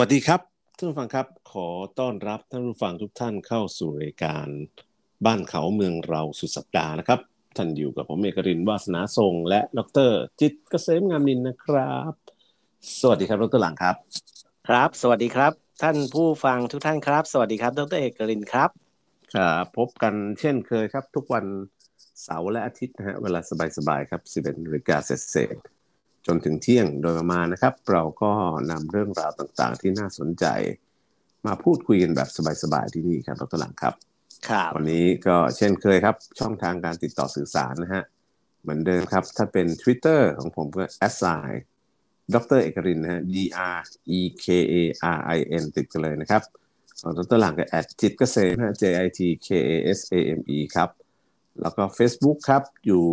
วัสดีครับท่านผู้ฟังครับขอต้อนรับท่านผู้ฟังทุกท่านเข้าสู่รายการบ้านเขาเมืองเราสุดสัปดาห์นะครับ ท่านอยู่กับผมเอกรินวาสนาทรง และดรจิตเกษมงามนินนะครับ สวัสดีครับดรหลังครับ ครับ สวัสดีครับ ท่านผู้ฟังทุกท่านครับ สวัสดีครับดรเอกรินครับครับพบกันเช่นเคยครับ ทุกวันเสาร์และอาทิตย์นะฮะเวลาสบายๆครับ11นาฬิกาเศษ จนถึงเที่ยงโดยประมาณนะครับ เราก็นำเรื่องราวต่างๆ ที่น่าสนใจ มาพูดคุยกันแบบสบายๆที่นี่ครับดรหลังครับครับวันนี้ก็เช่นเคยครับ ช่องทางการติดต่อสื่อสารนะฮะเหมือนเดิมครับ ถ้าเป็น Twitter ของผมก็ a s s i ดรเอกรินนะฮะ D R E K A R I N ติดกันเลยนะครับของดรหลังก็ at จิตเกษมนะ J I T K A S A M E ครับ แล้วก็ Facebook ครับอยู่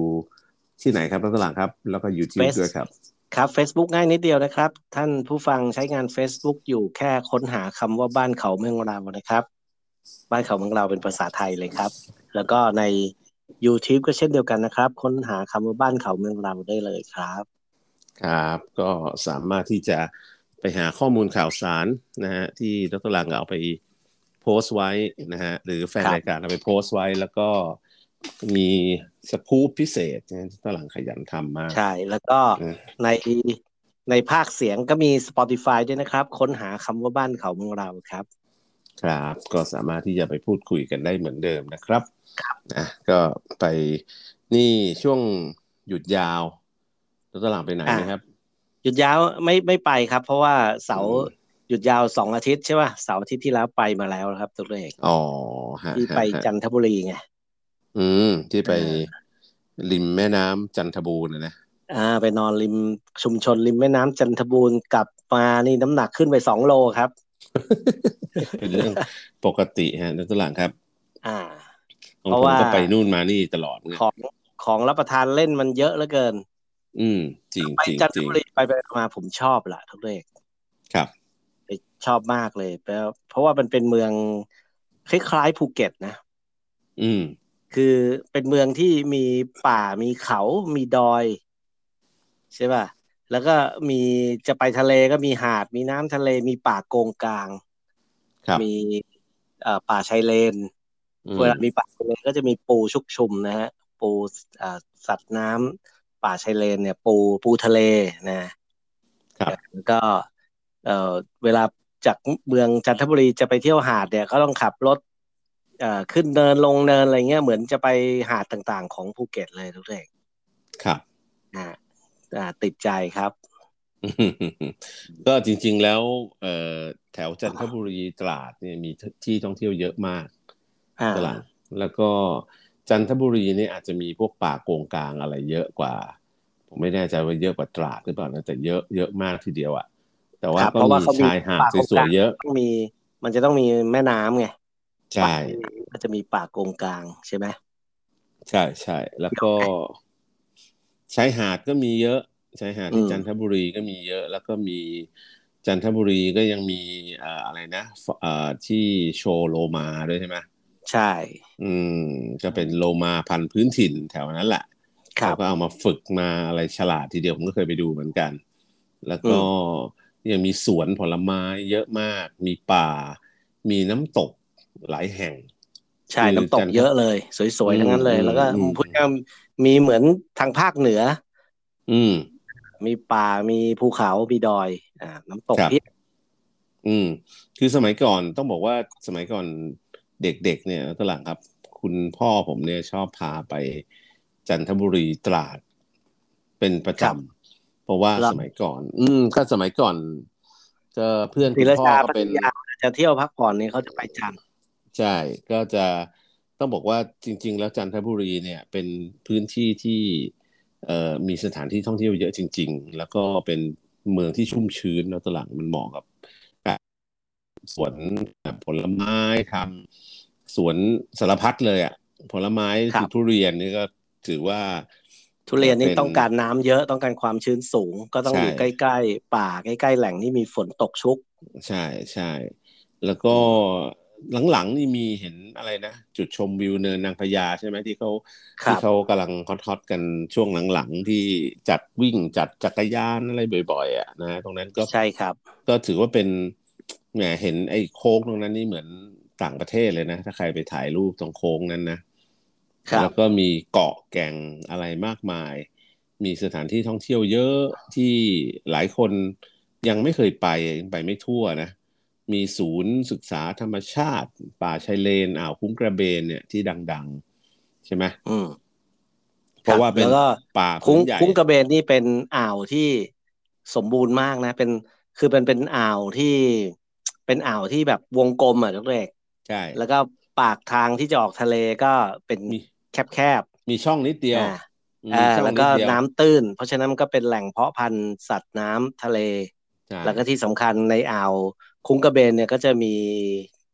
ที่ไหนครับดรหลังครับ แล้วก็ YouTube ด้วยครับ ครับ Facebook ง่ายนิดเดียวนะครับ ท่านผู้ฟังใช้งาน Facebook อยู่แค่ค้นหาคำว่าบ้านเขาเมืองเรานะครับ บ้านเขาเมืองเราเป็นภาษาไทยเลยครับ แล้วก็ใน YouTube ก็เช่นเดียวกันนะครับ ค้นหาคำว่าบ้านเขาเมืองเราได้เลยครับ ครับ ก็สามารถที่จะไปหาข้อมูลข่าวสารนะฮะที่ดรหลังเอาไปโพสต์ไว้นะฮะหรือแฟนครับรายการเอาไปโพสต์ไว้แล้วก็ มีสกู๊ปพิเศษนะดรหลังขยันทำมาก ใช่ แล้วก็นะในในภาคเสียงก็มี Spotify ด้วยนะครับ ค้นหาคำว่าบ้านเขาเมืองเราครับ ครับ ก็สามารถที่จะไปพูดคุยกันได้เหมือนเดิมนะครับนะก็ไปนี่ช่วงหยุดยาวดรหลังไปไหนอ่าไหมครับ หยุดยาวไม่ไม่ไปครับ เพราะว่าเสาร์อืมหยุดยาวสองอาทิตย์ใช่ป่ะเสาร์อาทิตย์ที่แล้วไปมาแล้วครับ ตัวเอกอ๋อฮะที่ไปฮะจันทบุรีไง อืม ที่ไปเออริมแม่น้ำจันทบูรณ์นะนะอ่า ไปนอนริมชุมชนริมแม่น้ำจันทบูรณ์กลับมานี่น้ำหนักขึ้นไปสองโลครับ เป็นเรื่องปกติฮะดรหลังครับ อ่าของเพราะผมว่าก็ไปนู่นมานี่ตลอดไงของของรับประทานเล่นมันเยอะเหลือเกิน อืม จริงไปจริงจันจทริงบุรีไปไปมาผมชอบล่ะทุกเอกครับไปชอบมากเลยเพราะเพราะว่ามันเป็นเมืองคล้ายๆภูเก็ตนะ อืม คือเป็นเมืองที่มีป่ามีเขามีดอย ใช่ป่ะ แล้วก็มีจะไปทะเลก็มีหาด มีน้ำทะเลมีป่าโกงกลางครับมีเอ่อป่าชายเลนอืมเวลามีป่าชายเลนก็จะมีปูชุกชุมนะฮะปูเอ่อสัตว์น้ำป่าชายเลนเนี่ย ปูปูทะเลนะครับแล้วก็เอ่อเวลาจากเมืองจันทบุรีจะไปเที่ยวหาดเนี่ยก็ต้องขับรถเอ่อ ขึ้นเนินลงเนินอะไรเงี้ยเหมือนจะไปหาดต่างๆ ของภูเก็ตเลยทุกท่านครับอ่าอ่าติดใจครับ ก็จริง ๆแล้วเอ่อแถวจันทบุรีตราดเนี่ยมีที่ท่องเที่ยวเยอะมากอ่าตลาดแล้วก็จันทบุรีเนี่ยอาจจะมีพวกป่าโกงกลางอะไรเยอะกว่า ผมไม่แน่ใจว่าเยอะกว่าตราดหรือเปล่านะแต่เยอะเยอะมากทีเดียวอะแต่ว่าครับก็เพราะว่ามีเขามีชายหาดป่าโกงสกวลายงๆเยอะต้องมีมันจะต้องมีแม่น้ำไง ใช่ก็จะมีป่าโกงกลางใช่ไหมใช่ใช่แล้วก็ชายหาดก็มีเยอะชายหาดที่จันทบุรีก็มีเยอะ แล้วก็มีจันทบุรีก็ยังมีเอ่ออะไรนะเอ่อที่โชว์โลมาด้วยใช่ไหมใช่ อืมก็เป็นโลมาพันธุ์พื้นถิ่นแถวนั้นแหละครัเขาบก็เอามาฝึกมาอะไรฉลาดทีเดียวผมก็เคยไปดูเหมือนกัน แล้วก็ยังมีสวนผลไม้เยอะมาก มีป่า มีน้ำตก หลายแห่ง ใช่คือน้ำตจักนทเยอะเลย สวยๆทั้งนั้นเลยอืมแล้วก็อืมพูดง่ายๆมีเหมือนทางภาคเหนือ อืม มีป่ามีภูเขา มีดอย อ่า น้ำตกครับเพียบอืม คือสมัยก่อนต้องบอกว่าสมัยก่อนเด็กๆเนี่ยตอนหลังครับ คุณพ่อผมเนี่ยชอบพาไปจันทบุรีตราด เป็นประจำเพราะว่าสมัยก่อน อืมก็สมัยก่อนก็เพื่อนศคุรีณราพ่อชาก็พัเป็ทนยาจะเที่ยวพักผ่อนนี่เขาจะไปจันทร์ ใช่ก็จะต้องบอกว่าจริง ๆ แล้วจันทบุรีเนี่ยเป็นพื้นที่ที่เอ่อมีสถานที่ท่องเที่ยวเยอะจริง ๆ แล้วก็เป็นเมืองที่ชุ่มชื้นแล้วตอนหลังมันเหมาะกับการสวนผลไม้ทำสวนสารพัดเลยอะผลไม้คือทุเรียนนี่ก็ถือว่า ทุเรียนนี่เป็นต้องการน้ำเยอะต้องการความชื้นสูง ก็ต้องใช่อยู่ใกล้ๆป่าใกล้ๆแหล่งที่มีฝนตกชุก ใช่ใช่แล้วก็ หลังๆนี่มีเห็นอะไรนะจุดชมวิวเนินนางพญาใช่ไหมที่เขาครับที่เขากำลังฮอตๆกันช่วงหลังๆที่จัดวิ่งจัดจักรยานอะไรบ่อย ๆ อะนะตรงนั้นก็ใช่ครับ ก็ถือว่าเป็นแหมเห็นไอ้โค้งตรงนั้นนี่เหมือนต่างประเทศเลยนะ ถ้าใครไปถ่ายรูปตรงโค้งนั้นนะแล้วก็มีเกาะแก่งอะไรมากมาย มีสถานที่ท่องเที่ยวเยอะที่หลายคนยังไม่เคยไปยังไปไม่ทั่วนะ มีศูนย์ศึกษาธรรมชาติ ป่าชายเลนอ่าวคุ้งกระเบนเนี่ยที่ดัง ๆ ใช่ไหมอืมเพราะว่าเป็นแล้วก็ป่าคุ้พื้งนใหญ่คุ้งกระเบนนี่เป็นอ่าวที่สมบูรณ์มากนะ เป็นคือเป็นเป็นอ่าวที่เป็นอ่าวที่แบบวงกลมอะทุกเอกใช่แล้วก็ปากทางที่จะออกทะเลก็เป็นมีแคบมีช่องนิดๆเดียวอ่าอืมอ่ามีช่องแล้วก็ดเดียน้ำตื้น เพราะฉะนั้นมันก็เป็นแหล่งเพาะพันธุ์สัตว์น้ำทะเลใช่แล้วก็ที่สำคัญในอ่าว คุ้งกระเบนเนี่ยก็จะมี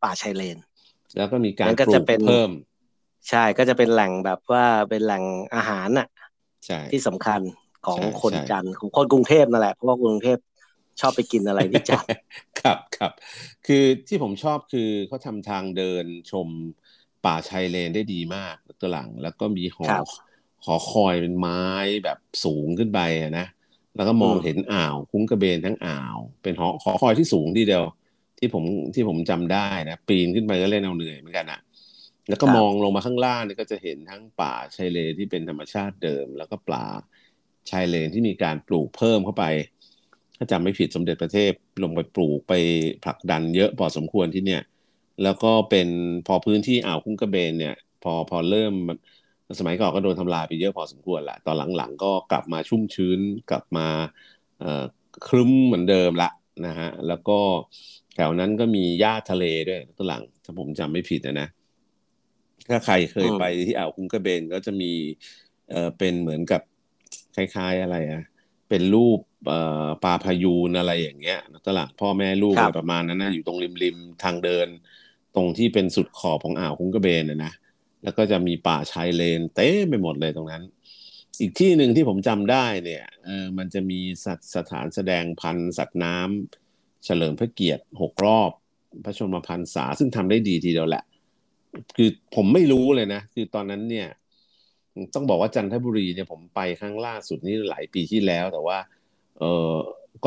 ป่าชายเลน แล้วก็มีการนั่นก็ปลูจะกเป็นเพิ่ม ใช่ก็จะเป็นแหล่งแบบว่าเป็นแหล่งอาหารน่ะใช่ที่สำคัญของใช่คนใช่จันทร์ของคนกรุงเทพนั่นแหละเพราะว่ากรุงเทพชอบไปกินอะไรที่จันทร์ครับครับคือที่ผมชอบคือเขาทำทางเดินชมป่าชายเลนได้ดีมากตัวหลัง แล้วก็มีหอครับหอคอยเป็นไม้แบบสูงขึ้นไปอะนะ แล้วก็มองอืมเห็นอ่าว คุ้งกระเบนทั้งอ่าว เป็นหอหอคอยที่สูงทีเดียว ที่ผมที่ผมจำได้นะปีนขึ้นไปก็เล่นเอาเหนื่อยเหมือนกันอะแล้วก็มองลงมาข้างล่างนี่ก็จะเห็นทั้งป่าชายเลนที่เป็นธรรมชาติเดิม แล้วก็ป่าชายเลนที่มีการปลูกเพิ่มเข้าไป ถ้าจำไม่ผิดสมเด็จพระเทพลงไปปลูกไปผลักดันเยอะพอสมควรที่เนี่ย แล้วก็เป็นพอพื้นที่อ่าวคุ้งกระเบนเนี่ย พอพอเริ่มสมัยก่อนก็โดนทำลายไปเยอะพอสมควรแหละตอนหลังๆ ก็กลับมาชุ่มชื้นกลับมาเอ่อครึ้มเหมือนเดิมละนะฮะแล้วก็ แถวนั้นก็มีหญ้าทะเลด้วยตัวหลัง ถ้าผมจำไม่ผิดนะนะ ถ้าใครเคยอืมไปที่อ่าวคุ้งกระเบนก็จะมี เอ่อเป็นเหมือนกับคล้ายๆอะไรอะเป็นรูปเอ่อปลาพายูนอะไรอย่างเงี้ยตลาดพ่อแม่ลูกครัอะบไรประมาณนั้นนะอยู่ตรงริมๆทางเดิน ตรงที่เป็นสุดขอบของอ่าวคุ้งกระเบนนะนะแล้วก็จะมีป่าชายเลน เต็มไปหมดเลยตรงนั้น อีกที่หนึ่งที่ผมจำได้เนี่ยเออมันจะมีสัตว์สถานแสดงพันธุ์สัตว์น้ำ เฉลิมพระเกียรติหกรอบ พระชนมพรรษาซึ่งทำได้ดีทีเดียวแหละ คือผมไม่รู้เลยนะ คือตอนนั้นเนี่ย ต้องบอกว่าจันทบุรีเนี่ยผมไปครั้งล่าสุดนี่หลายปีที่แล้ว แต่ว่า เออ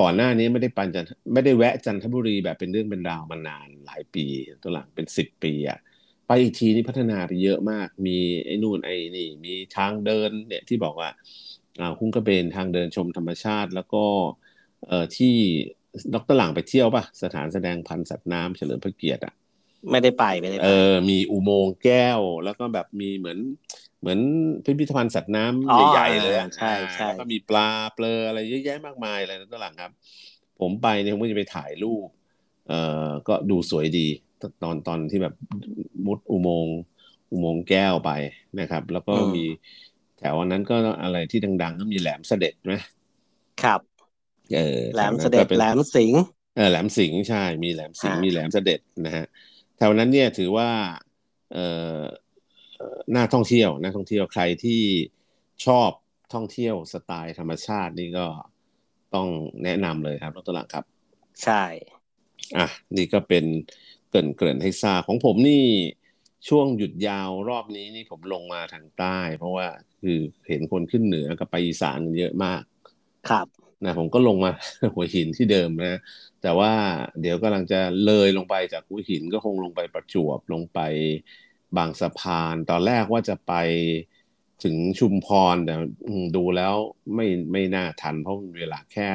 ก่อนหน้านี้ไม่ได้ไปจันไม่ได้แวะจันทบุรีแบบเป็นเรื่องเป็นราวมานานหลายปีตัวหลังเป็นสิบปีอะไปอีกทีนี่พัฒนาไปเยอะมาก มีไอ้นู่นไอ้นี่ มีทางเดินเนี่ยที่บอกว่าอ่าคุ้งกระเบนทางเดินชมธรรมชาติ แล้วก็เออที่ ดรหลังไปเที่ยวป่ะ สถานแสดงพันธุ์สัตว์น้ำเฉลิมพระเกียรติอะไม่ได้ไปไม่ได้เอไปอมีอุโมงค์แก้ว แล้วก็แบบมีเหมือน เหมือนพิพิธภัณฑ์สัตว์น้ำอ๋อใหญ่ๆเลยอะใช่ใช่อ่าแล้วก็มีปลาเปลืออะไรเยอะแยะมากมายเลยนะตอนหลังครับ ผมไปเนี่ยผมก็จะไปถ่ายรูปเอ่อก็ดูสวยดีตอนตอนที่แบบมุดอุโมงค์อุโมงค์แก้วไปนะครับ แล้วก็มีแถวนั้นก็อะไรที่ดัง ๆ ก็มีแหลมเสด็จไหมครับ เออแหลมถวเสนั้นด็ก็จเป็นแหลมสิงห์เออแหลมสิงห์ใช่มีแหลมสิงห์อ่ามีมีแหลมเสด็จนะฮะแถวนั้นเนี่ยถือว่าเอ่อเอ่อน่าท่องเที่ยวน่าท่องเที่ยวใครที่ชอบท่องเที่ยวสไตล์ธรรมชาตินี่ก็ต้องแนะนำเลยครับรถตลังครับ ใช่ อะ นี่ก็เป็นเกริ่นเกริ่นให้ทราบของผมนี่ช่วงหยุดยาวรอบนี้นี่ผมลงมาทางใต้ เพราะว่าคือเห็นคนขึ้นเหนือกับไปอีสานกันเยอะมาก ครับ นะผมก็ลงมาหัวหินที่เดิมนะ แต่ว่าเดี๋ยวกำลังจะเลยลงไปจากหัวหินก็คงลงไปประจวบลงไปบางสะพาน ตอนแรกว่าจะไปถึงชุมพรแต่อืมดูแล้วไม่ไม่น่าทันเพราะมันเวลาแค่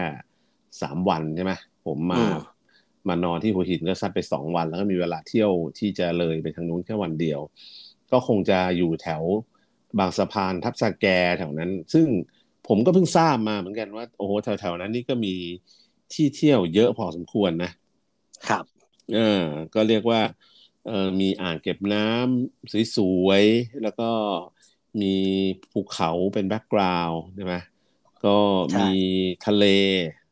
สามวันใช่ไหมผมมาอืมมานอนที่หัวหินก็ซัดไปสองวัน แล้วก็มีเวลาเที่ยวที่จะเลยไปทางนู้นแค่วันเดียว ก็คงจะอยู่แถวบางสะพานทับสแกแถวนั้น ซึ่ง ผมก็เพิ่งทราบมาเหมือนกันว่า โอ้โหแถวๆนั้นนี่ก็มีที่เที่ยวเยอะพอสมควรนะ ครับเออก็เรียกว่าเออมีอ่างเก็บน้ำสวยๆแล้วก็มีภูเขาเป็นแบ็กกราวด์ใช่ไหมก็ใช่มีทะเล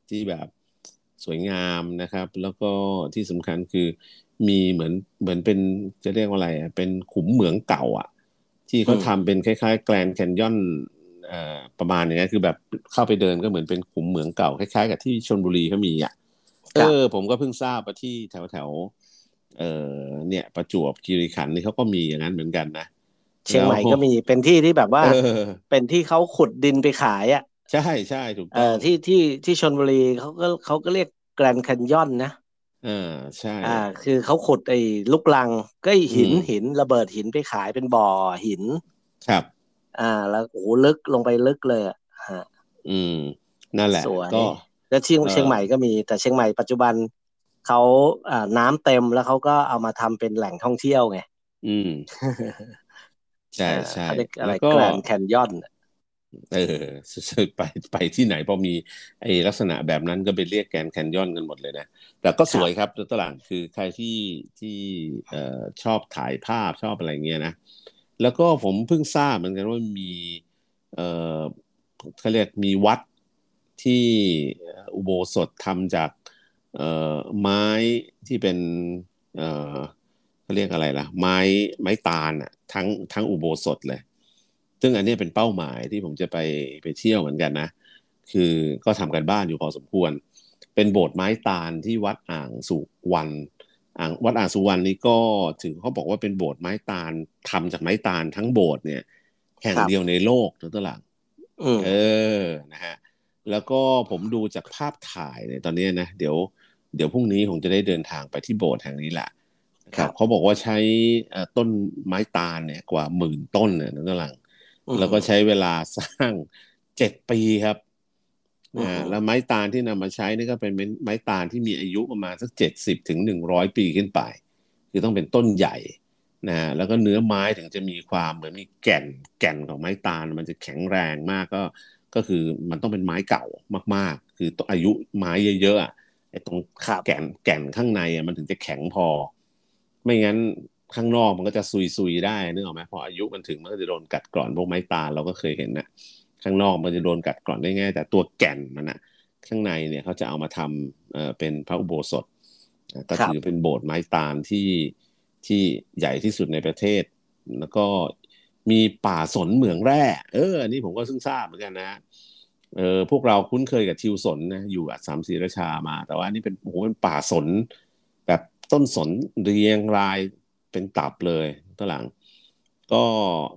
ที่แบบสวยงามนะครับ แล้วก็ที่สำคัญคือมีเหมือนเหมือนเป็นจะเรียกว่าอะไรอะเป็นขุมเหมืองเก่าอะ ที่เขาทำเป็นคล้ายๆ แกลนแคนยอนเอ่อ ประมาณอย่างนี้ยคือแบบเข้าไปเดินก็เหมือนเป็นขุมเหมืองเก่าคล้ายๆ กับที่ชลบุรีเขามีอะเออ ผมก็เพิ่งทราบว่าที่แถวแถวๆเอ่อเนี่ย ประจวบคีรีขันธ์นี่เขาก็มีอย่างนั้นเหมือนกันนะเชียงใหม่แล้วก็มีเป็นที่ที่แบบว่าเออเป็นที่เขาขุดดินไปขายอะใช่ใช่ถูกเอต้องอที่ที่ที่ชนบุรีเขาก็เขาก็เรียกแกรนด์แคนยอนนะอ่าใช่ อ่า คือเขาขุดไอ้ลูกลังก็ไอ้หินอืมหินระเบิดหินไปขายเป็นบ่อหิน ครับ อ่า แล้วโอ้โหลึกลงไปลึกเลยอะฮะอืม นั่นแหละสวยก็แล้วเชียงเอ่อเชียงใหม่ก็มี แต่เชียงใหม่ปัจจุบันเขาอ่าน้ำเต็มแล้วเขาก็เอามาทำเป็นแหล่งท่องเที่ยวไงอืมใช่ใช่เขาเรียกอะไรแล้วก็แกรนแคนยอนเออไปไปที่ไหนพอมีไอ้ลักษณะแบบนั้นก็ไปเรียกแกรนด์แคนยอนกันหมดเลยนะ แต่ก็สวยครับตัวตลาดคือใครที่ที่เอ่อชอบถ่ายภาพชอบอะไรเงี้ยนะ แล้วก็ผมเพิ่งทราบเหมือนกันว่ามีเอ่อเขาเรียกมีวัดที่อุโบสถทำจากเอ่อไม้ที่เป็นเอ่อเขาเรียกอะไรล่ะ ไม้ไม้ตาลอะทั้งทั้งอุโบสถเลย ซึ่งอันนี้เป็นเป้าหมายที่ผมจะไปไปเที่ยวเหมือนกันนะ คือก็ทำกันบ้านอยู่พอสมควร เป็นโบสถ์ไม้ตาลที่วัดอ่างสุวรรณ อ่างวัดอ่างสุวรรณนี้ก็ถือเขาบอกว่าเป็นโบสถ์ไม้ตาลทำจากไม้ตาลทั้งโบสถ์เนี่ยแห่งครับเดียวในโลกตัวตลาดอืมเออนะฮะแล้วก็ผมดูจากภาพถ่ายเนี่ยตอนเนี้ยนะเดี๋ยวเดี๋ยวพรุ่งนี้ผมจะได้เดินทางไปที่โบสถ์แห่งนี้แหละนะครับเขาบอกว่าใช้เอ่อต้นไม้ตาลเนี่ยกว่าหมื่นต้นเนี่ยตัวตลาดอืมแล้วก็ใช้เวลาสร้างเจ็ดปีครับ อืมอ่าแล้วไม้ตาลที่นำมาใช้นี่ก็เป็นไม้ตาลที่มีอายุประมาณสักเจ็ดสิบถึงหนึ่งร้อยปีขึ้นไป คือต้องเป็นต้นใหญ่นะแล้วก็เนื้อไม้ถึงจะมีความเหมือนมีแก่นแก่นของไม้ตาล มันจะแข็งแรงมากก็ ก็คือมันต้องเป็นไม้เก่ามากๆ คือต้องอายุไม้เยอะๆอะไอ้ตรงครับแก่นแก่นข้างในอะมันถึงจะแข็งพอ ไม่งั้นข้างนอกมันก็จะซุยๆได้นึกออกไหมพออายุมันถึงมันก็จะโดนกัดกร่อนพวกไม้ตาลเราก็เคยเห็นนะ ข้างนอกมันจะโดนกัดกร่อนได้ง่าย แต่ตัวแก่นมันอะข้างในเนี่ยเขาจะเอามาทำเออเป็นพระอุโบสถก็ถือเป็นโบสถ์ไม้ตาลที่ที่ใหญ่ที่สุดในประเทศ แล้วก็มีป่าสนเหมืองแร่ เอออันนี้ผมก็เพิ่งทราบเหมือนกันนะเออพวกเราคุ้นเคยกับทิวสนนะอยู่อัสสัมศรีราชามา แต่ว่านี่เป็นโอ้โหเป็นป่าสน แบบต้นสนเรียงรายเป็นตับเลยตอนหลัง ก็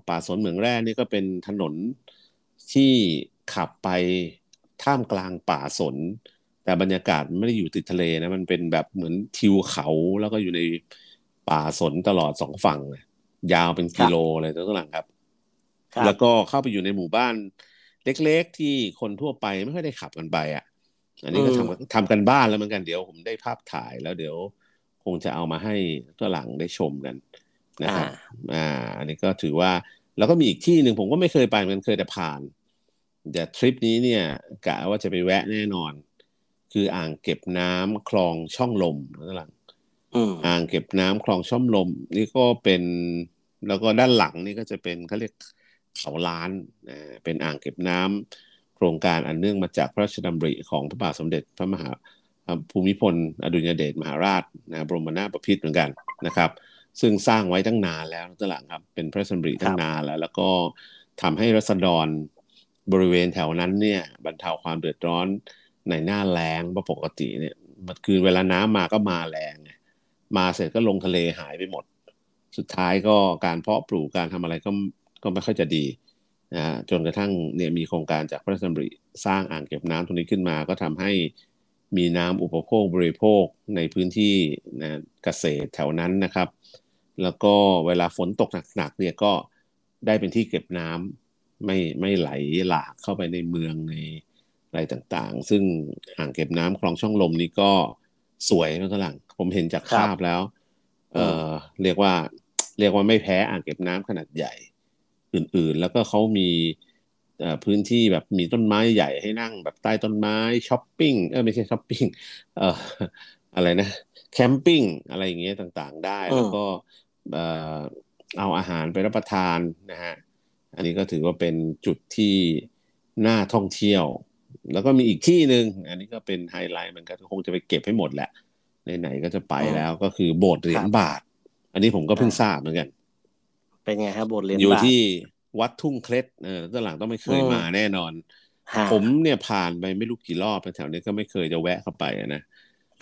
ป่าสนเหมืองแร่นี่ก็เป็นถนน ที่ขับไปท่ามกลางป่าสน แต่บรรยากาศไม่ได้อยู่ติดทะเลนะมันเป็นแบบเหมือนทิวเขาแล้วก็อยู่ในป่าสนตลอดสองฝั่งเลยยาวเป็นกิโลเลยตอนหลังครับครับ แล้วก็เข้าไปอยู่ในหมู่บ้าน เล็กๆที่คนทั่วไปไม่ค่อยได้ขับกันไปอะ อันนี้ก็อืมทำทำกันบ้านแล้วเหมือนกันเดี๋ยวผมได้ภาพถ่ายแล้วเดี๋ยวคงจะเอามาให้ตัวหลังได้ชมกันนะครับ อ่า อันนี้ก็ถือว่า แล้วก็มีอีกที่หนึ่งผมก็ไม่เคยไปเหมันเคยแต่ผ่าน แต่ทริปนี้เนี่ยกะว่าจะไปแวะแน่นอน คืออ่างเก็บน้ำคลองช่องลมตัวหลังอืมอ่างเก็บน้ำคลองช่อมลม นี่ก็เป็นแล้วก็ด้านหลังนี่ก็จะเป็นเขาเรียกเขาล้านนะเป็นอ่างเก็บน้ำโครงการอันเนื่องมาจากพระราชดำริของพระบาทสมเด็จพระมหาภูมิพล อดุลยเดชมหาราชนะบรมนาถบพิตรเหมือนกันนะครับ ซึ่งสร้างไว้ตั้งนานแล้วตอนหลังครับ เป็นพระราชดำริตั้งนานแล้ว แล้วก็ทำให้รัษฎรบริเวณแถวนั้นเนี่ยบรรเทาความเดือดร้อนในหน้าแล้งเพราะปกติเนี่ยมันคือเวลาน้ำมาก็มาแรงไงมาเสร็จก็ลงทะเลหายไปหมด สุดท้ายก็การเพาะปลูกการทำอะไรก็ก็ไม่ค่อยจะดีนะฮะจนกระทั่งเนี่ยมีโครงการจากพระราชดำริสร้างอ่างเก็บน้ำตรงนี้ขึ้นมา ก็ทำให้มีน้ำอุปโภคบริโภคในพื้นที่นะเกษตรแถวนั้นนะครับ แล้วก็เวลาฝนตกหนักๆเนี่ยก็ได้เป็นที่เก็บน้ำไม่ไม่ไหลหลากเข้าไปในเมืองในอะไรต่างๆ ซึ่งอ่างเก็บน้ำคลองช่องลมนี้ก็สวยนะฝรั่งผมเห็นจากครับภาพแล้ว เอ่อเรียกว่า เรียกว่าไม่แพ้อ่างเก็บน้ำขนาดใหญ่อื่นๆ แล้วก็เขามีเอ่อพื้นที่แบบมีต้นไม้ใหญ่ให้นั่งแบบใต้ต้นไม้ช้อปปิ้งเออไม่ใช่ช้อปปิ้งเอ่ออะไรนะแคมปิ้งอะไรอย่างเงี้ยต่างๆ ได้อืมแล้วก็ เอ่อเอาอาหารไปรับประทานนะฮะอันนี้ก็ถือว่าเป็นจุดที่น่าท่องเที่ยว แล้วก็มีอีกที่หนึ่งอันนี้ก็เป็นไฮไลท์เหมือนกันคงจะไปเก็บให้หมดแหละไหนๆก็จะไปแล้วก็คือโบสถ์เหรียญบาท อันนี้ผมก็เพิ่งทราบเหมือนกัน เป็นไงครับบทเรียนอยู่บาทที่วัดทุ่งเคล็ดเออตอนหลังต้องไม่เคยอืมมาแน่นอนฮะผมเนี่ยผ่านไปไม่รู้กี่รอบแถวนี้ก็ไม่เคยจะแวะเข้าไปอะนะ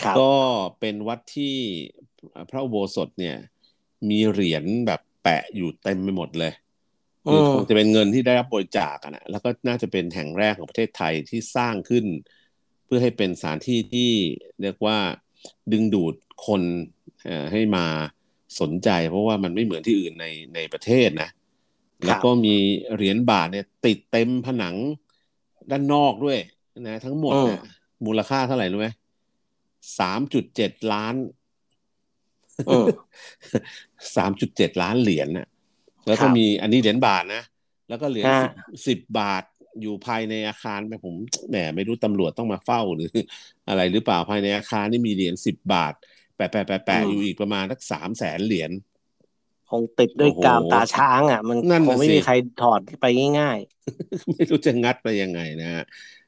ครับก็เป็นวัดที่พระอุโบสถเนี่ย มีเหรียญแบบแปะอยู่เต็มไปหมดเลยคืออืมคงจะเป็นเงินที่ได้รับบริจาคอะนะแล้วก็น่าจะเป็นแห่งแรกของประเทศไทยที่สร้างขึ้น เพื่อให้เป็นสถานที่ที่เรียกว่าดึงดูดคนให้มาสนใจ เพราะว่ามันไม่เหมือนที่อื่นในในประเทศนะ แล้วก็มีเหรียญบาทเนี่ยติดเต็มผนังด้านนอกด้วยนะ ทั้งหมดเนี่ยมูลค่าเท่าไหร่รู้ไหมสามจุดเจ็ดล้าน สามจุดเจ็ดล้านเหรียญน่ะ แล้วก็มีอันนี้เหรียญบาทนะ แล้วก็เหรียญสิบบาทอยู่ภายในอาคารไปผมแหมไม่รู้ตำรวจต้องมาเฝ้าหรือ อะไรหรือเปล่าภายในอาคารนี่มีเหรียญสิบบาทแปะแปะแปะแปะอยู่อีกประมาณสักสามแสนเหรียญคงติดด้วยกาวตาช้างอะ มันคงไม่มีใครถอดไปง่ายๆ ไม่รู้จะงัดไปยังไงนะฮะ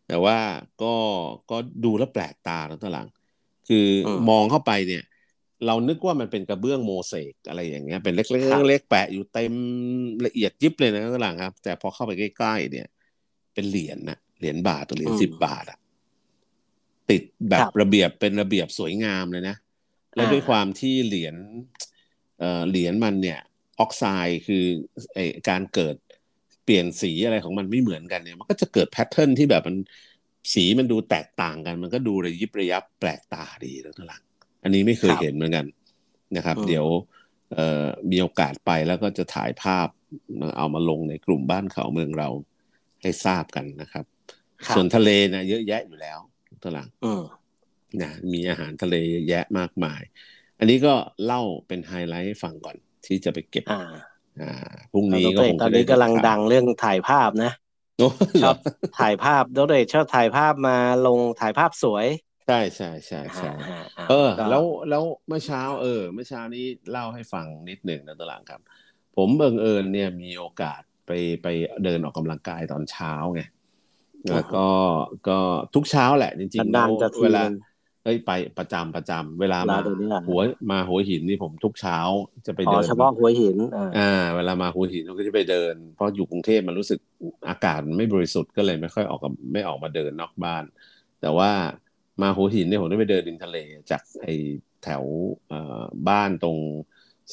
แต่ว่าก็ก็ดูแล้วแปลกตาแล้วตหลัง คือมองเข้าไปเนี่ย เรานึกว่ามันเป็นกระเบื้องโมเสกอะไรอย่างเงี้ยเป็นเล็กๆเล็กๆแปะอยู่เต็มละเอียดยิบเลยนะตหลังครับ แต่พอเข้าไปใกล้ๆเนี่ย เป็นเหรียญนะเหรียญบาทตัวเหรียญสิบบาทอะติดแบบระเบียบเป็นระเบียบสวยงามเลยนะ และด้วยความที่เหรียญเอ่อเหรียญมันเนี่ยออกไซด์คือไอการเกิดเปลี่ยนสีอะไรของมันไม่เหมือนกันเนี่ย มันก็จะเกิดแพทเทิร์นที่แบบมันสีมันดูแตกต่างกัน มันก็ดูระยิบระยับแปลกตาดีแล้วทั้งหลัง อันนี้ไม่เคยเห็นเหมือนกันนะครับ เดี๋ยวเอ่อมีโอกาสไปแล้วก็จะถ่ายภาพเอามาลงในกลุ่มบ้านเขาเมืองเราให้ทราบกันนะครับ ส่วนทะเลนะเยอะแยะอยู่แล้วทั้งหลังนะมีอาหารทะเลเยอะแยะมากมาย อันนี้ก็เล่าเป็นไฮไลท์ให้ฟังก่อนที่จะไปเก็บอ่าอ่าพรุ่งนี้ก็คงตอนนี้กำลังดังเรื่องถ่ายภาพนะชอบถ่ายภาพโดเรชอบถ่ายภาพมาลงถ่ายภาพสวย ใช่ใช่ใช่ใช่เออ แล้วแล้วเมื่อเช้า เออ เมื่อเช้านี้เล่าให้ฟังนิดหนึ่งนะตลางครับ ผมเบิงเอิญเนี่ยมีโอกาสไปไปเดินออกกำลังกายตอนเช้าไงแล้วก็ก็ทุกเช้าแหละ จริงๆเวลาเอ้ยไปประจำประจำเวลามาหัวมาหัวหินนี่ผมทุกเช้าจะไปเดินเฉพาะหัวหินอ่า เวลามาหัวหินก็จะไปเดิน เพราะอยู่กรุงเทพมันรู้สึกอากาศไม่บริสุทธิ์ก็เลยไม่ค่อยออกกับไม่ออกมาเดินนอกบ้าน แต่ว่า มาหัวหินเนี่ยผมได้ไปเดินริมทะเลจากไอแถวบ้านตรง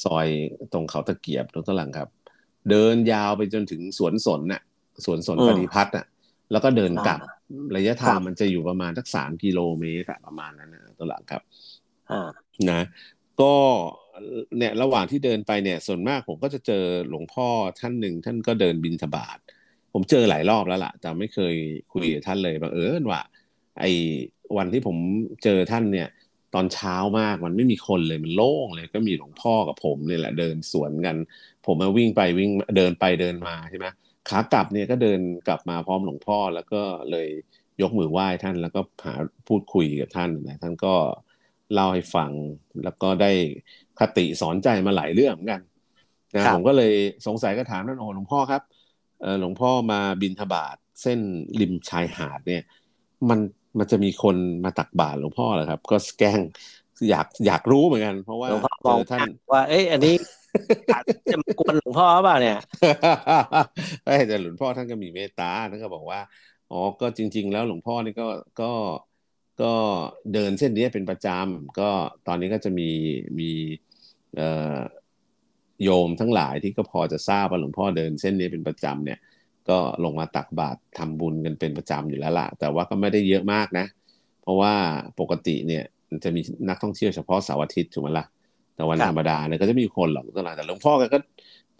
ซอยตรงเขาตะเกียบตรงตลังครับ เดินยาวไปจนถึงสวนสนน่ะสวนสนปฏิพัฒน์อะ แล้วก็เดินกลับระยะทางมันจะอยู่ประมาณสักสามกิโลเมตรประมาณนั้นนะตัวหลังครับนะ ก็เนี่ยระหว่างที่เดินไปเนี่ยส่วนมากผมก็จะเจอหลวงพ่อท่านหนึ่งท่านก็เดินบินทบาทผมเจอหลายรอบแล้วล่ะแต่ไม่เคยคุยกับท่านเลยบังเอิญว่า ไอ้วันที่ผมเจอท่านเนี่ย ตอนเช้ามากมันไม่มีคนเลยมันโล่งเลยก็มีหลวงพ่อกับผมเนี่ยแหละเดินสวนกัน ผมมาวิ่งไปวิ่งเดินไปเดินมาใช่ไหมขากลับเนี่ยก็เดินกลับมาพร้อมหลวงพ่อแล้วก็เลยยกมือไหว้ท่านแล้วก็หาพูดคุยกับท่านนะท่านก็เล่าให้ฟังแล้วก็ได้คติสอนใจมาหลายเรื่องเหมือนกันนะผมก็เลยสงสัยก็ถามท่านโอ้หลวงพ่อครับหลวงพ่อมาบินทบาทเส้นริมชายหาดเนี่ย มัน มันจะมีคนมาตักบาตรหลวงพ่อเหรอครับ ก็แกล้งอยากอยากรู้เหมือนกัน เพราะว่าหลวงพ่อบอกท่านว่า เอ้ยอันนี้จะมากวนหลวงพ่อเปล่าเนี่ยแต่หลวงพ่อท่านก็มีเมตตาท่านก็บอกว่าอ๋อก็จริง ๆ แล้วหลวงพ่อนี่ก็ก็ก็เดินเส้นนี้เป็นประจำก็ตอนนี้ก็จะมีมีเอ่อโยมทั้งหลายที่ก็พอจะทราบว่าหลวงพ่อเดินเส้นนี้เป็นประจำเนี่ย ก็ลงมาตักบาตรทำบุญกันเป็นประจำอยู่แล้วล่ะแต่ว่าก็ไม่ได้เยอะมากนะ เพราะว่าปกติเนี่ยจะมีนักท่องเที่ยวเฉพาะเสาร์อาทิตย์ถูกไหมล่ะแต่วันธรรมดาเนี่ยก็จะมีคนหรอกตลาดแต่หลวงพ่อก็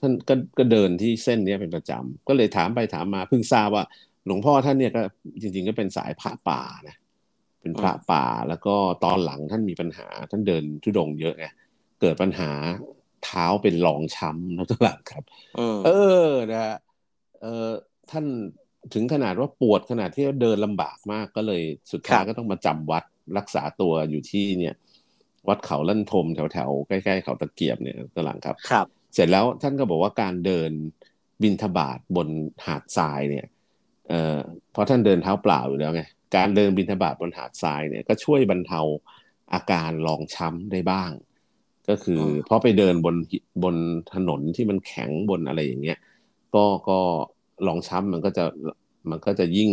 ท่านก็ก็เดินที่เส้นนี้เป็นประจำก็เลยถามไปถามมาเพิ่งทราบว่า หลวงพ่อท่านเนี่ยก็จริง ๆ ก็เป็นสายพระป่านะเป็นพระป่าแล้วก็ตอนหลังท่านมีปัญหา ท่านเดินทุดงเยอะไงเกิดปัญหาเท้าเป็นรองช้ำนะตลาดครับ เออนะ เออท่านถึงขนาดว่าปวดขนาดที่เดินลำบากมากก็เลยสุดท้ายก็ต้องมาจำวัดรักษาตัวอยู่ที่เนี่ย วัดเขาลั่นทมแถวๆใกล้ๆเขาตะเกียบเนี่ยตลังครับครับ เสร็จแล้วท่านก็บอกว่าการเดินบินทบาทบนหาดทรายเนี่ยเอ่อเพราะท่านเดินเท้าเปล่าอยู่แล้วไงการเดินบินทบาทบนหาดทรายเนี่ยก็ช่วยบรรเทาอาการรองช้ำได้บ้าง ก็คือเพราะไปเดินบนบนถนนที่มันแข็งบนอะไรอย่างเงี้ย ก็ก็รองช้ำมันก็จะมันก็จะยิ่ง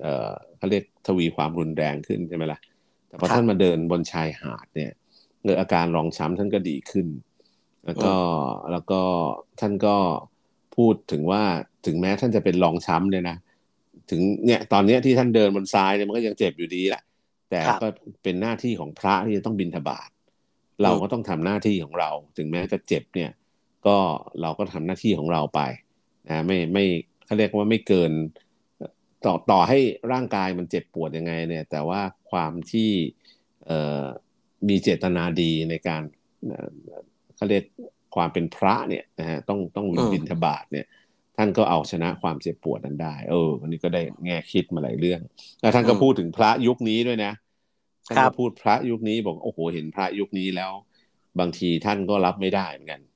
เอ่อเขาเรียกทวีความรุนแรงขึ้นใช่ไหมละ่ะ แต่พอท่านมาเดินบนชายหาดเนี่ยเกิดอาการรองช้ำท่านก็ดีขึ้น แล้วก็แล้วก็ท่านก็พูดถึงว่าถึงแม้ท่านจะเป็นรองช้ำเนี่ยนะถึงเนี่ยตอนเนี้ยที่ท่านเดินบนทรายเนี่ยมันก็ยังเจ็บอยู่ดีแหละแต่ครับก็เป็นหน้าที่ของพระที่จะต้องบิณฑบาตเราก็ต้องทำหน้าที่ของเรา ถึงแม้จะเจ็บเนี่ย ก็เราก็ทำหน้าที่ของเราไป นะไม่ไม่เขาเรียกว่าไม่เกิน ต่อต่อให้ร่างกายมันเจ็บปวดยังไงเนี่ย แต่ว่าความที่เอ่อมีเจตนาดีในการเอ่อเขาเรียกความเป็นพระเนี่ยนะฮะต้องต้องอืมบิณฑบาตเนี่ย ท่านก็เอาชนะความเจ็บปวดนั้นได้ เออวันนี้ก็ได้แง่คิดมาหลายเรื่อง แล้วท่านก็พูดถึงพระยุคนี้ด้วยนะท่านครัก็บพูดพระยุคนี้บอกโอ้โหเห็นพระยุคนี้แล้ว บางทีท่านก็รับไม่ได้เหมือนกันอืม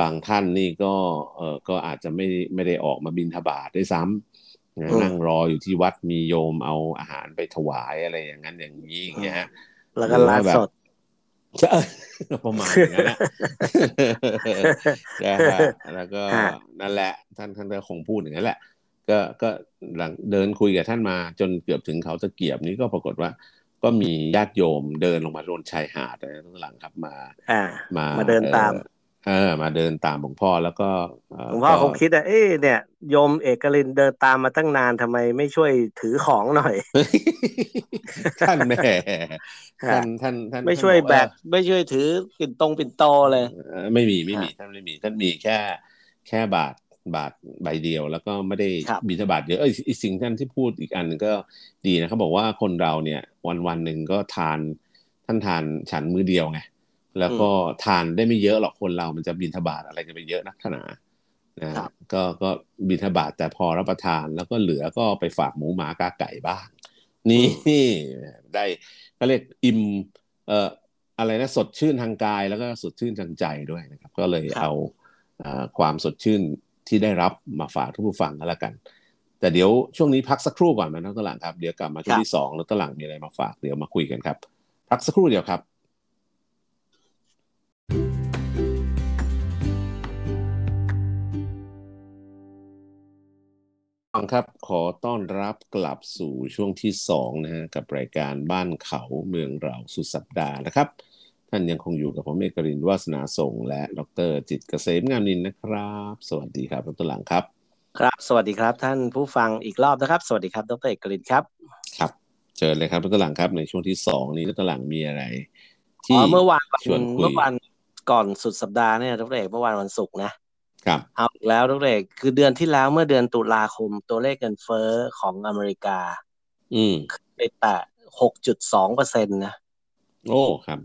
บางท่านนี่ก็เออก็อาจจะไม่ไม่ได้ออกมาบิณฑบาตด้วยซ้ำนะอืมนั่งรออยู่ที่วัดมีโยมเอาอาหารไปถวายอะไรอย่างนั้นอย่างนี้อย่างเงี้ยฮะแล้วก็ไลฟ์สดใช่ประมาณอย่างนั้นนะนะฮะแล้วก็ฮะนั่นแหละ ท่านท่านก็คงพูดอย่างนั้นแหละ ก็ก็หลังเดินคุยกับท่านมาจนเกือบถึงเขาตะเกียบนี้ก็ปรากฏว่า ก็มีญาติโยมเดินลงมาบนชายหาดนะข้างหลังครับมาอ่ามามาเดินตาม เออเออ มาเดินตามหลวงพ่อแล้วก็เหลวงพ่อก็คงคิดอะเอ๊ะเนี่ยโยมเอกลินเดินตามมาตั้งนานทำไมไม่ช่วยถือของหน่อย ท่านแหม่ท่านท่านท่านไม่ช่วยท่านแบอกไม่ช่วยถือปิ่นตรงปิ่นโตเลยเออไม่มีไม่มีท่านไม่มีท่านมีแค่ แค่บาทบาทใบเดียว แล้วก็ไม่ได้ครับบิณฑบาตเยอะเอ้ยอีกสิ่งท่านที่พูดอีกอันหนึ่งก็ดีนะเขาบอกว่าคนเราเนี่ย วันวันหนึ่งก็ทานท่านทานฉันมื้อเดียวไง แล้วก็ทานได้ไม่เยอะหรอกคนเรามันจะบิณฑบาตอะไรกันไปเยอะนักหนานะครับก็ก็บิณฑบาตแต่พอรับประทานแล้วก็เหลือก็ไปฝากหมูหมากาไก่บ้าง นี่ได้ก็เรียกอิ่มเอ่ออะไรนะสดชื่นทางกายแล้วก็สดชื่นทางใจด้วยนะครับ ก็เลยครับเอาเอ่อความสดชื่นที่ได้รับมาฝากทุกผู้ฟังก็แล้วกัน แต่เดี๋ยวช่วงนี้พักสักครู่ก่อนนะนักตลาดครับเดี๋ยวกลับมาช่วงที่สองนักตลาดมีอะไรมาฝากเดี๋ยวมาคุยกันครับ พักสักครู่เดียวครับ ฟังครับขอต้อนรับกลับสู่ช่วงที่สองนะฮะกับรายการบ้านเขาเมืองเราสุดสัปดาห์นะครับ ท่านยังคงอยู่กับผมเอกรินทร์วาสนาส่ง และดรจิตรเกษมงามนินทร์นะครับ สวัสดีครับดรหลังครับ ครับ สวัสดีครับ ท่านผู้ฟังอีกรอบนะครับ สวัสดีครับดรเอกลินครับครับเชิญเลยครับดรหลังครับในช่วงที่สองนี้ดรหลังมีอะไรอ๋ที่อเมื่อวานวันชวนคุยเมื่อวานก่อนสุดสัปดาห์เนี่ยดรเอกเมื่อวานวันศุกร์นะ ครับเอาอีกแล้วดรเอกคือเดือนที่แล้วเมื่อเดือนตุลาคมตัวเลขเงินเฟ้อของอเมริกา อืมไปแตะ6.2เปอร์เซ็นต์นะโอ้ครับ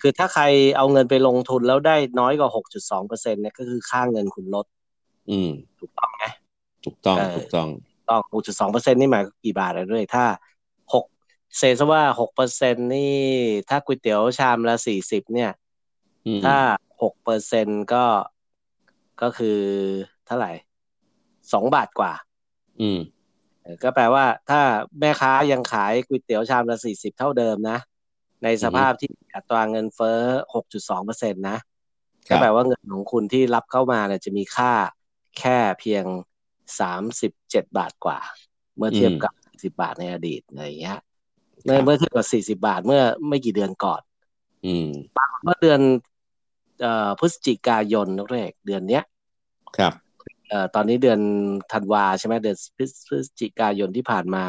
คือถ้าใครเอาเงินไปลงทุนแล้วได้น้อยกว่า6.2เปอร์เซ็นต์เนี่ยก็คือค่าเงินคุณลด อืม ถูกต้องไหมถูกต้องเออถูกต้องต้อง6.2เปอร์เซ็นต์นี่หมายกี่บาทอะด้วยถ้า6เซซะว่า6เปอร์เซ็นต์นี่ ถ้าก๋วยเตี๋ยวชามละ40เนี่ยอืมถ้า6เปอร์เซ็นต์ก็ ก็คือเท่าไหร่2บาทกว่า อืมเออก็แปลว่า ถ้าแม่ค้ายังขายก๋วยเตี๋ยวชามละ40เท่าเดิมนะ ในสภาพที่อัตราเงินเฟ้อ6.2เปอร์เซ็นต์นะครัก็บแปลว่าเงินของคุณที่รับเข้ามาเนี่ยจะมีค่าแค่เพียงสามสิบเจ็ดบาทกว่า เมื่อเทียบกับสิบบาทในอดีตอะไรอย่างเงี้ยเมื่อเมื่อเทียบกับสี่สิบาทเมื่อไม่กี่เดือนก่อน อืมเมื่อเดือนเอ่อ พฤศจิกายนนักเรกเดือนเนี้ยครับเอ่อตอนนี้เดือนธันวาใช่ไหมเดือนพฤศพฤศจิกายนที่ผ่านมา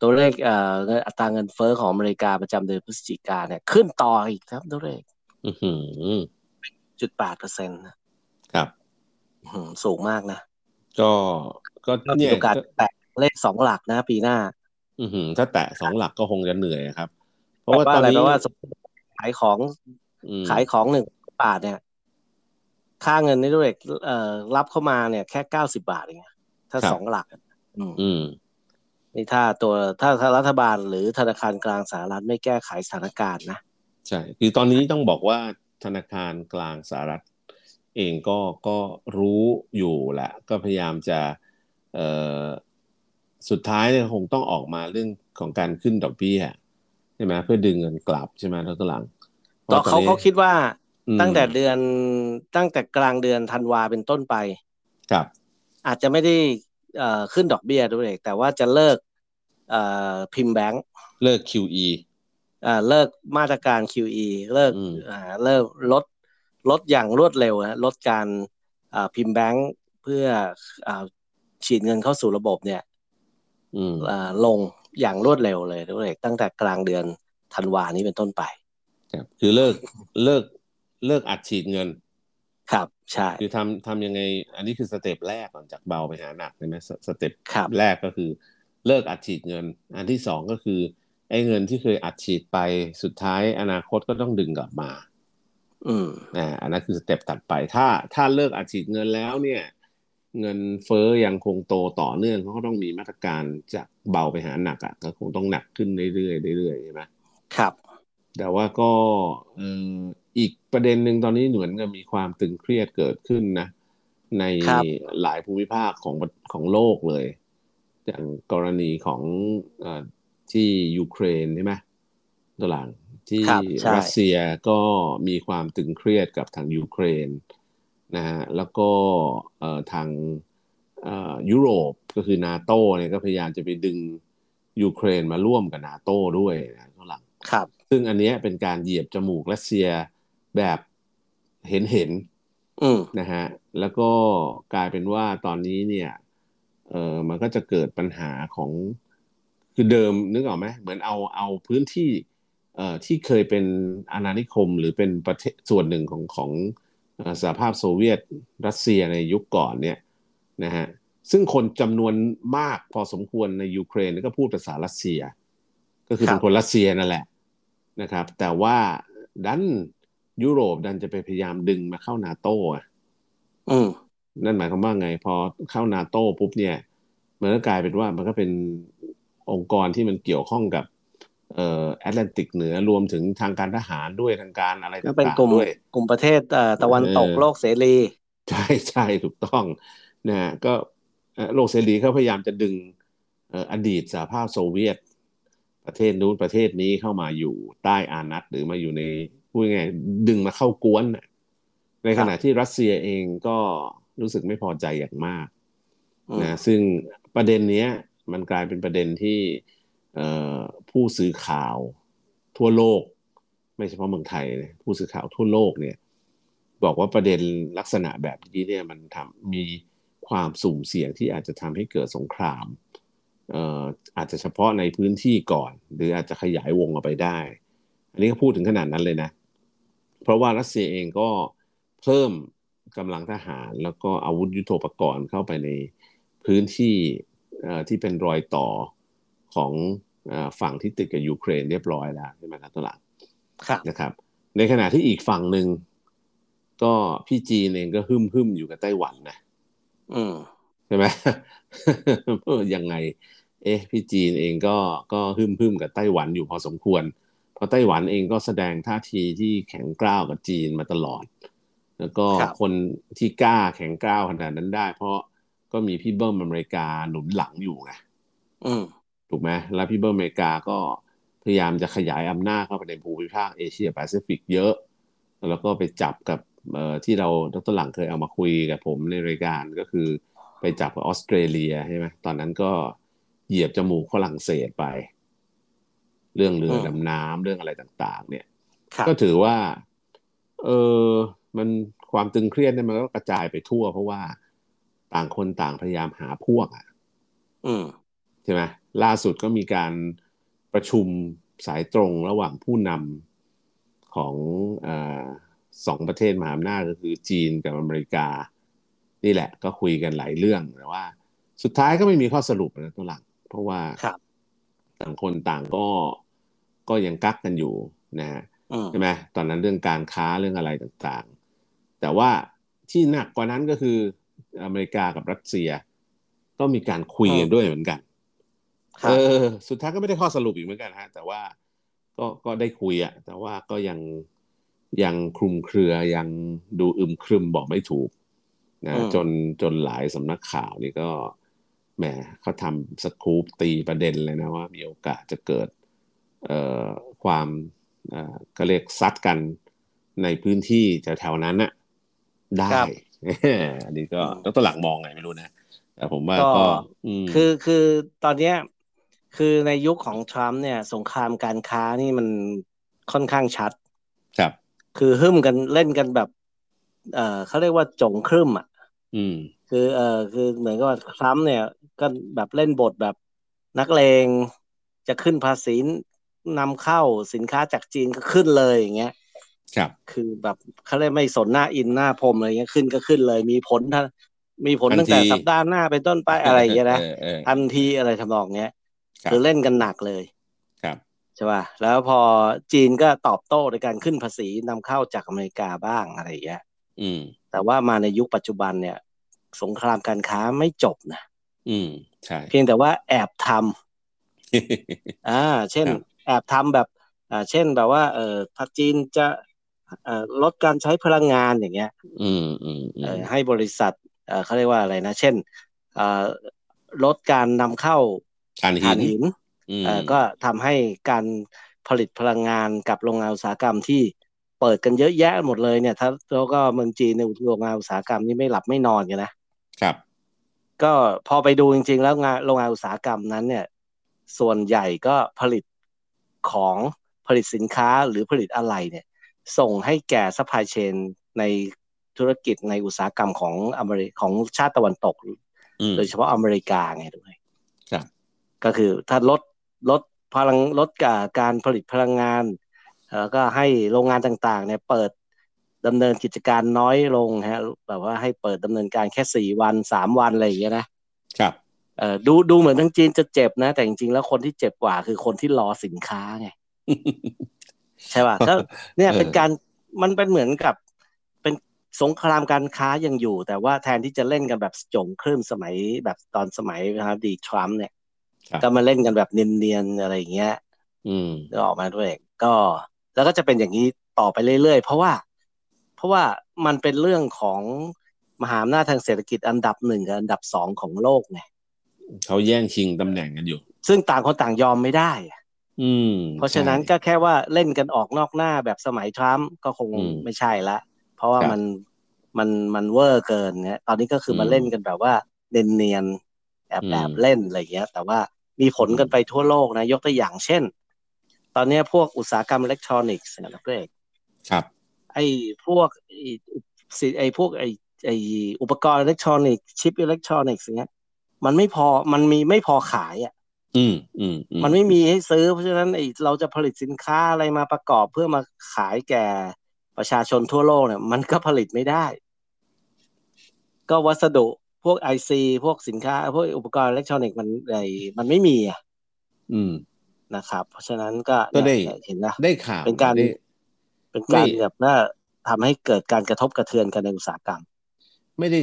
ตัวเลขเอ่อเงินอัตราเงินเฟ้อของอเมริกาประจำเดือนพฤศจิกาเนี่ย ขึ้นต่ออีกครับตัวเลขอือหือจุดแปดเปอร์เซ็นต์ครับสูงมากนะ ก็ก็ก็มีเนี่ยโอกาสก็แตะเลขสองหลักนะ ปีหน้า อือหือถ้าแตะสองหลักก็คงจะเหนื่อยครับ เพเพราะราะว่าว่าตออะนไรนี้เพราะว่าสมมติขายของอืมขายของหนึ่ง บาทเนี่ย ค่าเงินนี่ด้วยเอ่อรับเข้ามาเนี่ย แค่เก้าสิบาทเองถ้าสองหลักอะอืมอืมนี่ถ้าตัวถ้าถ้ารัฐบาลหรือธนาคารกลางสหรัฐไม่แก้ไขสถานการณ์นะใช่คือตอนนี้ต้องบอกว่าธนาคารกลางสหรัฐ เองก็ก็รู้อยู่แหละ ก็พยายามจะเอ่อสุดท้ายเนี่ยคงต้องออกมาเรื่องของการขึ้นดอกเบี้ยใช่ไหมเพื่อดึงเงินกลับใช่ไหมทั้งตหลังก็เขาเขาคิดว่าอืม ตั้งแต่เดือนตั้งแต่กลางเดือนธันวาเป็นต้นไป ครับ อาจจะไม่ได้เอ่อขึ้นดอกเบี้ยด้วยแต่ว่าจะเลิกเอ่อพิมพ์แบงก์เลิก QE อ่าเลิกมาตรการ QE เลิกอืมอ่าเลิกลดลดอย่างรวดเร็วนะลดการอ่าพิมพ์แบงก์เพื่ออ่าฉีดเงินเข้าสู่ระบบเนี่ยอืมอ่าลงอย่างรวดเร็วเลยด้วยตั้งแต่กลางเดือนธันวานี้เป็นต้นไป ครับ คือเลิกเลิก เลิกอัดฉีดเงิน ครับ ใช่ คือทำทำยังไง อันนี้คือ step แรกก่อนจากเบาไปหาหนักใช่ไหมส step ครับแรกก็คือ เลิกอัดฉีดเงิน อันที่สองก็คือ ไอ้เงินที่เคยอัดฉีดไปสุดท้ายอนาคตก็ต้องดึงกลับมา อืมอ่าอันนั้นคือสเต็ปตัดไป ถ้าถ้าเลิกอัดฉีดเงินแล้วเนี่ย เงินเฟ้อยังคงโตต่อเนื่องเขาก็ต้องมีมาตรการจากเบาไปหาหนักอะก็คงต้องหนักขึ้นเรื่อยๆเรื่อยๆใช่ไหมครับ แต่ว่าก็เอ่ออีกประเด็นหนึ่งตอนนี้เหมือนกับมีความตึงเครียดเกิดขึ้นนะ ในครับหลายภูมิภาคของของโลกเลย อย่างกรณีของเอ่อที่ยูเครนใช่ไหมตัวหลังที่ครับใช่รัสเซียก็มีความตึงเครียดกับทางยูเครนนะฮะแล้วก็เอ่อทางเอ่อยุโรปก็คือนาโตเนี่ยก็พยายามจะไปดึงยูเครนมาร่วมกับนาโตด้วยนะตัวหลังครับ ซึ่งอันเนี้ยเป็นการเหยียบจมูกรัสเซียแบบเห็นเห็นอืมๆนะฮะแล้วก็กลายเป็นว่าตอนนี้เนี่ยเออมันก็จะเกิดปัญหาของคือเดิมนึกออกไหมเหมือนเอาเอาพื้นที่เอ่อที่เคยเป็นอาณานิคมหรือเป็นประเทศส่วนหนึ่งของของเอ่อสหภาพโซเวียตรัสเซียในยุคก่อนเนี่ยนะฮะซึ่งคนจำนวนมากพอสมควรในยูเครนก็พูดภาษารัสเซีย ก็คือครัเป็บนคนรัสเซียนั่นแหละ นะครับ แต่ว่าดันยุโรปดันจะไปพยายามดึงมาเข้านาโต้อะอืมนั่นหมายความว่าไงพอเข้านาโต้ปุ๊บเนี่ย มันก็กลายเป็นว่ามันก็เป็นองค์กรที่มันเกี่ยวข้องกับเอ่อแอตแลนติกเหนือรวมถึงทางการทหารด้วยทางการอะไรก็เป็นต่างกลุ่มๆด้วยกลุ่มประเทศเอ่อตะวันตกเออโลกเสรีใช่ใช่ถูกต้องนะฮะก็เอ่อโลกเสรีเขาพยายามจะดึงเอ่ออดีตสหภาพโซเวียต ประเทศนู้นประเทศนี้เข้ามาอยู่ใต้อานัตหรือมาอยู่ในพูดง่ายๆดึงมาเข้ากวนน่ะในขณะที่รัสเซียเองก็รู้สึกไม่พอใจอย่างมากอืมนะซึ่งประเด็นเนี้ย มันกลายเป็นประเด็นที่เอ่อผู้สื่อข่าวทั่วโลก ไม่เฉพาะเมืองไทยนะผู้สื่อข่าวทั่วโลกเนี่ย บอกว่าประเด็นลักษณะแบบนี้เนี่ยมันทำมีความสุ่มเสี่ยงที่อาจจะทำให้เกิดสงครามเอ่ออาจจะเฉพาะในพื้นที่ก่อน หรืออาจจะขยายวงออกไปได้ อันนี้ก็พูดถึงขนาดนั้นเลยนะ เพราะว่ารัสเซียเองก็เพิ่มกำลังทหารแล้วก็อาวุธยุโทโธปกรณ์เข้าไปในพื้นที่เอ่อที่เป็นรอยต่อของเอ่อฝั่งที่ติดกับยูเครนเรียบร้อยแล้วใช่ไหมครับตัวหลังครับนะครับ ในขณะที่อีกฝั่งหนึ่งก็พี่จีนเองก็หึมหึมๆอยู่กับไต้หวันนะอืมใช่ไหมเออ ยังไง เอ๊ะพี่จีนเองก็ก็หึมหึมๆกับไต้หวันอยู่พอสมควร เพราะไต้หวันเองก็แสดงท่าทีที่แข็งกร้าวกับจีนมาตลอด แล้วก็ครับคนที่กล้าแข็งกร้าวขนาดนั้นได้ เพราะก็มีพี่เบิ้มอเมริกาหนุนหลังอยู่ไงอืมถูกไหมแล้วพี่เบิ้มอเมริกาก็พยายามจะขยายอำนาจเข้าไปในภูมิภาคเอเชียแปซิฟิกเยอะ แล้วก็ไปจับกับเอ่อที่เราดรหลังเคยเอามาคุยกับผมในรายการก็คือ ไปจับกับออสเตรเลียใช่ไหมตอนนั้นก็เหยียบจมูกฝรั่งเศสไป เรื่องเรือมดำน้ำเรื่องอะไรต่าง ๆ เนี่ยครับก็ถือว่า เออมันความตึงเครียดเนี่ยมันก็กระจายไปทั่ว เพราะว่าต่างคนต่างพยายามหาพวกอะอืมใช่ไหมล่าสุดก็มีการประชุมสายตรงระหว่างผู้นำของอาสองประเทศมหาอำนาจก็คือจีนกับอเมริกา นี่แหละก็คุยกันหลายเรื่องแต่ว่า สุดท้ายก็ไม่มีข้อสรุปนะตัวหลังเพราะว่าครับต่างคนต่างก็ก็ยังกักกันอยู่นะฮะอืมใช่ไหมตอนนั้นเรื่องการค้าเรื่องอะไรต่างๆ แต่ว่าที่หนักกว่านั้นก็คืออเมริกากับรัสเซีย ก็มีการคุยกันด้วยเหมือนกันครัเอบอสุดท้ายก็ไม่ได้ข้อสรุปอีกเหมือนกันฮะ แต่ว่าก็ก็ได้คุยอะแต่ว่าก็ยังยังคลุมเครือยังดูอึมครึมบอกไม่ถูก นะอืมจนจนหลายสำนักข่าวนี่ก็แหมเขาทำสกู๊ปตีประเด็นเลยนะว่ามีโอกาสจะเกิดเอ่อความเอ่อก็เรียกซัดกันในพื้นที่แถวๆนั้นน่ะได้ครับอันนี้ก็อืมแล้วตัวหลังมองไงไม่รู้นะแต่ผมว่าก็ก็อืมคือคือตอนเนี้ยคือในยุคของทรัมป์เนี่ย สงครามการค้านี่มันค่อนข้างชัด ครับ คือหึ่มกันเล่นกันแบบ เอ่อเขาเรียกว่าจงครึ่มอะ อืม คือเอ่อคือเหมือนกับว่าทรัมป์เนี่ย ก็แบบเล่นบทแบบนักเลงจะขึ้นภาษีนำเข้าสินค้าจากจีนก็ขึ้นเลยอย่างเงี้ย ครับ คือแบบเขาเลยไม่สนหน้าอินหน้าพรมอะไรเงี้ยขึ้นก็ขึ้นเลย มีผลทันมีผลตั้งแต่สัปดาห์หน้าเป็นต้นไปอะไรอย่างเงี้ยนะเออเออทันทีอะไรทำนองเนี้ยครับคือเล่นกันหนักเลยครับใช่ป่ะแล้วพอจีนก็ตอบโต้ในการขึ้นภาษีนำเข้าจากอเมริกาบ้างอะไรอย่างเงี้ยอืม แต่ว่ามาในยุคปัจจุบันเนี่ย สงครามการค้าไม่จบนะอืมใช่เพียงแต่ว่าแอบทำอ่า เช่นครับแอบทำแบบ อ่า เช่นแบบว่า เออถ้าจีนจะเอ่อลดการใช้พลังงานอย่างเงี้ย อืมอืมอืเอมอให้บริษัทเออเขาเรียกว่าอะไรนะ เช่นเอ่อลดการนำเข้าถ่านถ่านหิหินนอืมเอ่อก็ทำให้การผลิตพลังงานกับโรงงานอุตสาหกรรมที่ เปิดกันเยอะแยะหมดเลยเนี่ยถ้าแล้วก็เมืองจีนในยโรงงานอุตสาหกรรมนี่ไม่หลับไม่นอนกันนะครับ ก็พอไปดูจริง ๆ แล้วงานโรงงานอุตสาหกรรมนั้นเนี่ย ส่วนใหญ่ก็ผลิตของผลิตสินค้าหรือผลิตอะไรเนี่ย ส่งให้แก่ supply chain ในธุรกิจในอุตสาหกรรมของอเมริของชาติตะวันตกอืมโดยเฉพาะอเมริกาไงด้วยครับก็คือถ้าลดลดพลังลดการการผลิตพลังงาน แล้วก็ให้โรงงานต่างๆเนี่ยเปิดดำเนินกิจการน้อยลงฮะแบบว่าให้เปิดดำเนินการแค่สี่วันสามวันอะไรอย่างเงี้ยนะครับเออดูดูเหมือนทั้งจีนจะเจ็บนะ แต่จริงๆแล้วคนที่เจ็บกว่าคือคนที่รอสินค้าไงใช่ป่ะก็เนี่ยเออเป็นการมันเป็นเหมือนกับเป็นสงครามการค้ายังอยู่ แต่ว่าแทนที่จะเล่นกันแบบจงคลื่นสมัยแบบตอนสมัยนะครับดีทรัมป์เนี่ยครับก็มาเล่นกันแบบเนียนๆอะไรอย่างเงี้ย อืมนึกออกมาด้วยก็ แล้วก็จะเป็นอย่างนี้ต่อไปเรื่อยๆ เพราะว่า เพราะว่ามันเป็นเรื่องของมหาอำนาจทางเศรษฐกิจอันดับหนึ่งกับอันดับสองของโลกไงเขาแย่งชิงตำแหน่งกันอยู่ ซึ่งต่างคนต่างยอมไม่ได้ อืม เพราะฉะนั้นใช่ก็แค่ว่าเล่นกันออกนอกหน้าแบบสมัยทรัมป์ก็คงอืมไม่ใช่ละ เพราะว่าครับมันมันมันเวอร์เกินเนี่ยตอนนี้ก็คือมาอืมเล่นกันแบบว่าเนียนๆแอบอืมแอบเล่นอะไรอย่างเงี้ย แต่ว่ามีผลกันไปทั่วโลกนะ ยกตัวอย่างเช่น ตอนเนี้ยพวกอุตสาหกรรมอิเล็กทรอนิกส์เนี่ยนะเพื่อนครับ ไอ้พวกไอ้สิไอ้พวกไอ้ไอ้อุปกรณ์อิเล็กทรอนิกส์ชิปอิเล็กทรอนิกส์อย่างเงี้ย มันไม่พอมันมีไม่พอขายอะ อืมอืมอืมันไม่มีให้ซื้อเพราะฉะนั้นไอ้เราจะผลิตสินค้าอะไรมาประกอบเพื่อมาขายแก่ประชาชนทั่วโลกเนี่ย มันก็ผลิตไม่ได้ ก็วัสดุพวก IC พวกสินค้า พวกอุปกรณ์อิเล็กทรอนิกส์มันไอ้มันไม่มีอะอืม นะครับ เพราะฉะนั้นก็ก็ได้เนี่ยเห็นนะได้ข่าวเป็นการได้เป็นการไม่แบบว่าทำให้เกิดการกระทบกระเทือนกันในอุตสาหกรรม ไม่ได้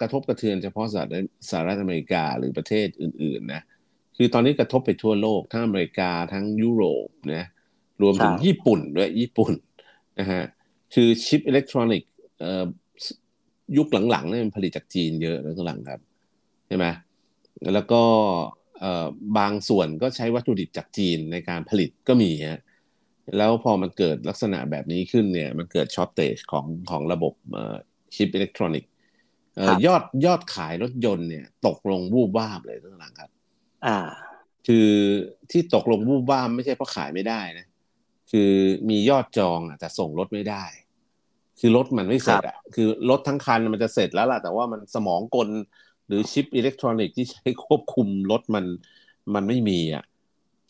กระทบกระเทือนเฉพาะสหรัฐสหรัฐอเมริกาหรือประเทศอื่น ๆ นะ คือตอนนี้กระทบไปทั่วโลกทั้งอเมริกาทั้งยุโรปนะรวมถึงใช่ญี่ปุ่นด้วยญี่ปุ่นนะฮะคือชิปอิเล็กทรอนิกส์เอ่อยุคหลังๆเนี่ยมันผลิตจากจีนเยอะแล้วหลังครับใช่ไหมแล้วก็เอ่อ บางส่วนก็ใช้วัตถุดิบจากจีนในการผลิตก็มีฮะแล้วพอมันเกิดลักษณะแบบนี้ขึ้นเนี่ย มันเกิดช็อตเตจของของระบบเอ่อชิปอิเล็กทรอนิกส์เอ่ครัอบยอดยอดขายรถยนต์เนี่ย ตกลงวูบวาบเลยทั้งหลังครับ อ่า คือที่ตกลงวูบวาบไม่ใช่เพราะขายไม่ได้นะ คือมียอดจองอะแต่ส่งรถไม่ได้ คือรถมันไม่เสร็จอะคือรถทั้งคันมันจะเสร็จแล้วล่ะแต่ว่ามันสมองกล หรือชิปอิเล็กทรอนิกส์ที่ใช้ควบคุมรถมันมันไม่มีอะ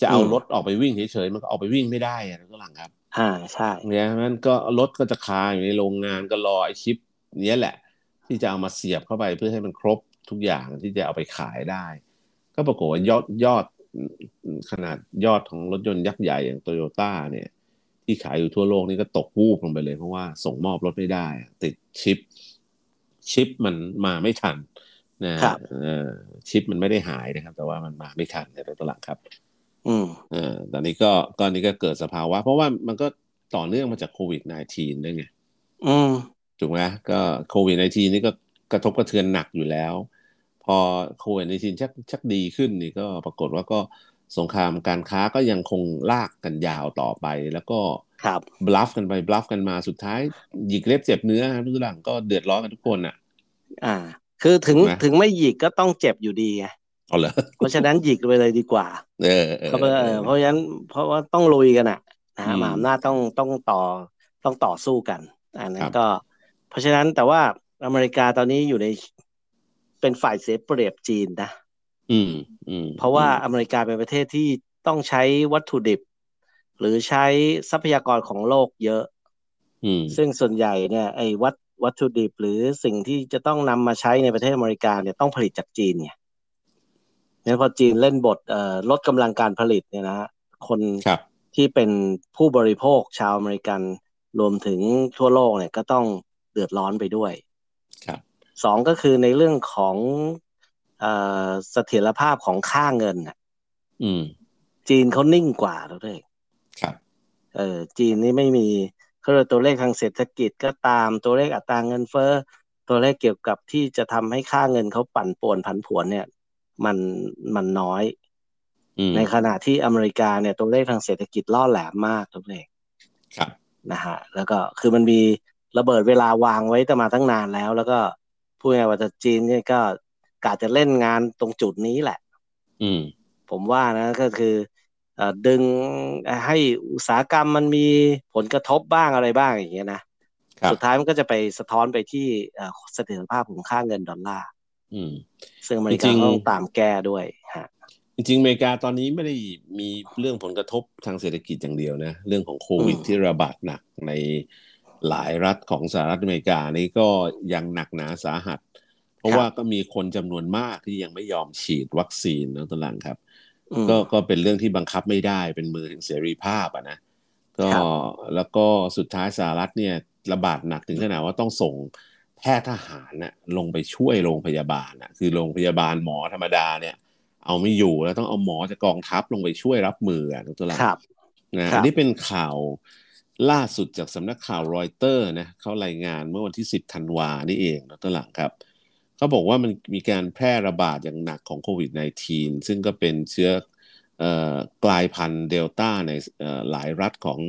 จะเอาอืมรถออกไปวิ่งเฉยๆมันก็ออกไปวิ่งไม่ได้อะทั้งหลังครับ อ่าใช่เนี่ยมันก็รถก็จะคาอยู่ในโรงงานก็รอไอชิป เนี้ยแหละ ที่จะเอามาเสียบเข้าไปเพื่อให้มันครบทุกอย่างที่จะเอาไปขายได้ ก็ปรากฏว่ายอดยอดขนาดยอดของรถยนต์ยักษ์ใหญ่อย่างโตโยต้าเนี่ย ที่ขายอยู่ทั่วโลกนี่ก็ตกวูบลงไปเลยเพราะว่าส่งมอบรถไม่ได้ ติดชิป ชิปมันมาไม่ทัน นะครับเออชิปมันไม่ได้หายนะครับ แต่ว่ามันมาไม่ทันในรถตลังครับ อืมเออตอนนี้ก็ก็นี่ก็เกิดสภาวะ เพราะว่ามันก็ต่อเนื่องมาจากโควิด -19 ด้วยไงอืมถูกไหมก็โควิด -19 นี่ก็กระทบกระเทือนหนักอยู่แล้ว พอโควิด -19 ชักชักดีขึ้นนี่ก็ปรากฏว่าก็สงครามการค้าก็ยังคงลากกันยาวต่อไป แล้วก็ครับบลัฟกันไปบลัฟกันมาสุดท้ายหยิกเล็บเจ็บเนื้อทุกหลังก็เดือดร้อนกันทุกคนอะ อ่า คือถึงถูกไหมถึงไม่หยิกก็ต้องเจ็บอยู่ดีไงเอาเหรอเพราะฉะนั้นหยิกไปเลยดีกว่าเออเออก็เพราะเออเพราะฉะนั้นเพราะว่าต้องลุยกันอะนะฮะอืมมหาอำนาจต้องต้องต่อต้องต่อสู้กัน อันนั้ครันบก็ เพราะฉะนั้นแต่ว่าอเมริกาตอนนี้อยู่ในเป็นฝ่ายเสียเปรียบจีนนะอืมอืมเพราะว่าอเมริกาเป็นประเทศที่ต้องใช้วัตถุดิบ หรือใช้ทรัพยากรของโลกเยอะอืมซึ่งส่วนใหญ่เนี่ยไอ้วัต วัตถุดิบหรือสิ่งที่จะต้องนำมาใช้ในประเทศอเมริกาเนี่ยต้องผลิตจากจีนเนี่ยงั้นพอจีนเล่นบทเอ่อลดกำลังการผลิตเนี่ยนะฮะคนครับที่เป็นผู้บริโภคชาวอเมริกันรวมถึงทั่วโลกเนี่ยก็ต้องเดือดร้อนไปด้วยครับสองก็คือในเรื่องของเอ่อเสถียรภาพของค่าเงินน่ะอืม จีนเขานิ่งกว่าเราด้วยครับ เออจีนนี่ไม่มี เขาเรียกตัวเลขทางเศรษฐกิจก็ตามตัวเลขอัตราเงินเฟ้อตัวเลขเกี่ยวกับที่จะทำให้ค่าเงินเขาปั่นป่วนผันผวนเนี่ย มันมันน้อยอืมในขณะที่อเมริกาเนี่ยตัวเลขทางเศรษฐกิจล่อแหลมมากตัวเลขครับนะฮะแล้วก็คือมันมีระเบิดเวลาวางไว้แต่มาตั้งนานแล้ว แล้วก็พูดง่ายๆว่าจะจีนเนี่ยก็กาจะเล่นงานตรงจุดนี้แหละ อืม ผมว่านะก็คือเอ่อ ดึงให้อุตสาหกรรมมันมีผลกระทบบ้างอะไรบ้างอย่างเงี้ยนะครับสุดท้ายมันก็จะไปสะท้อนไปที่เอ่อเสถียรภาพของค่าเงินดอลลาร์อืมซึ่งอเมริจริกางๆก็ต้องตามแก้ด้วยฮะจริงๆอเมริกาตอนนี้ไม่ได้มีเรื่องผลกระทบทางเศรษฐกิจอย่างเดียวนะ เรื่องของโควิดที่ระบาดหนักในหลายรัฐของสหรัฐอเมริกานี้ก็ยังหนักหนาสาหัส เพราะว่าก็มีคนจำนวนมากที่ยังไม่ยอมฉีดวัคซีนนะตอนหลังครับอืม ก็ก็เป็นเรื่องที่บังคับไม่ได้เป็นมือถึงเสรีภาพอะนะก็ครับแล้วก็สุดท้ายสหรัฐเนี่ยระบาดหนักถึงขนาดว่าต้องส่งแพทย์ทหารน่ะลงไปช่วยโรงพยาบาลน่ะคือโรงพยาบาลหมอธรรมดาเนี่ย เอาไม่อยู่แล้วต้องเอาหมอจากกองทัพลงไปช่วยรับมืออะดรหลังครับนะครับอันนี้เป็นข่าวล่าสุดจากสำนักข่าวรอยเตอร์นะเขารายงานเมื่อวันที่ 10 ธันวานี่เองดรหลังครับ เขาบอกว่ามันมีการแพร่ระบาดอย่างหนักของโควิด -19 ซึ่งก็เป็นเชื้อเอ่อกลายพันธุ์เดลต้าในเอ่อหลายรัฐของ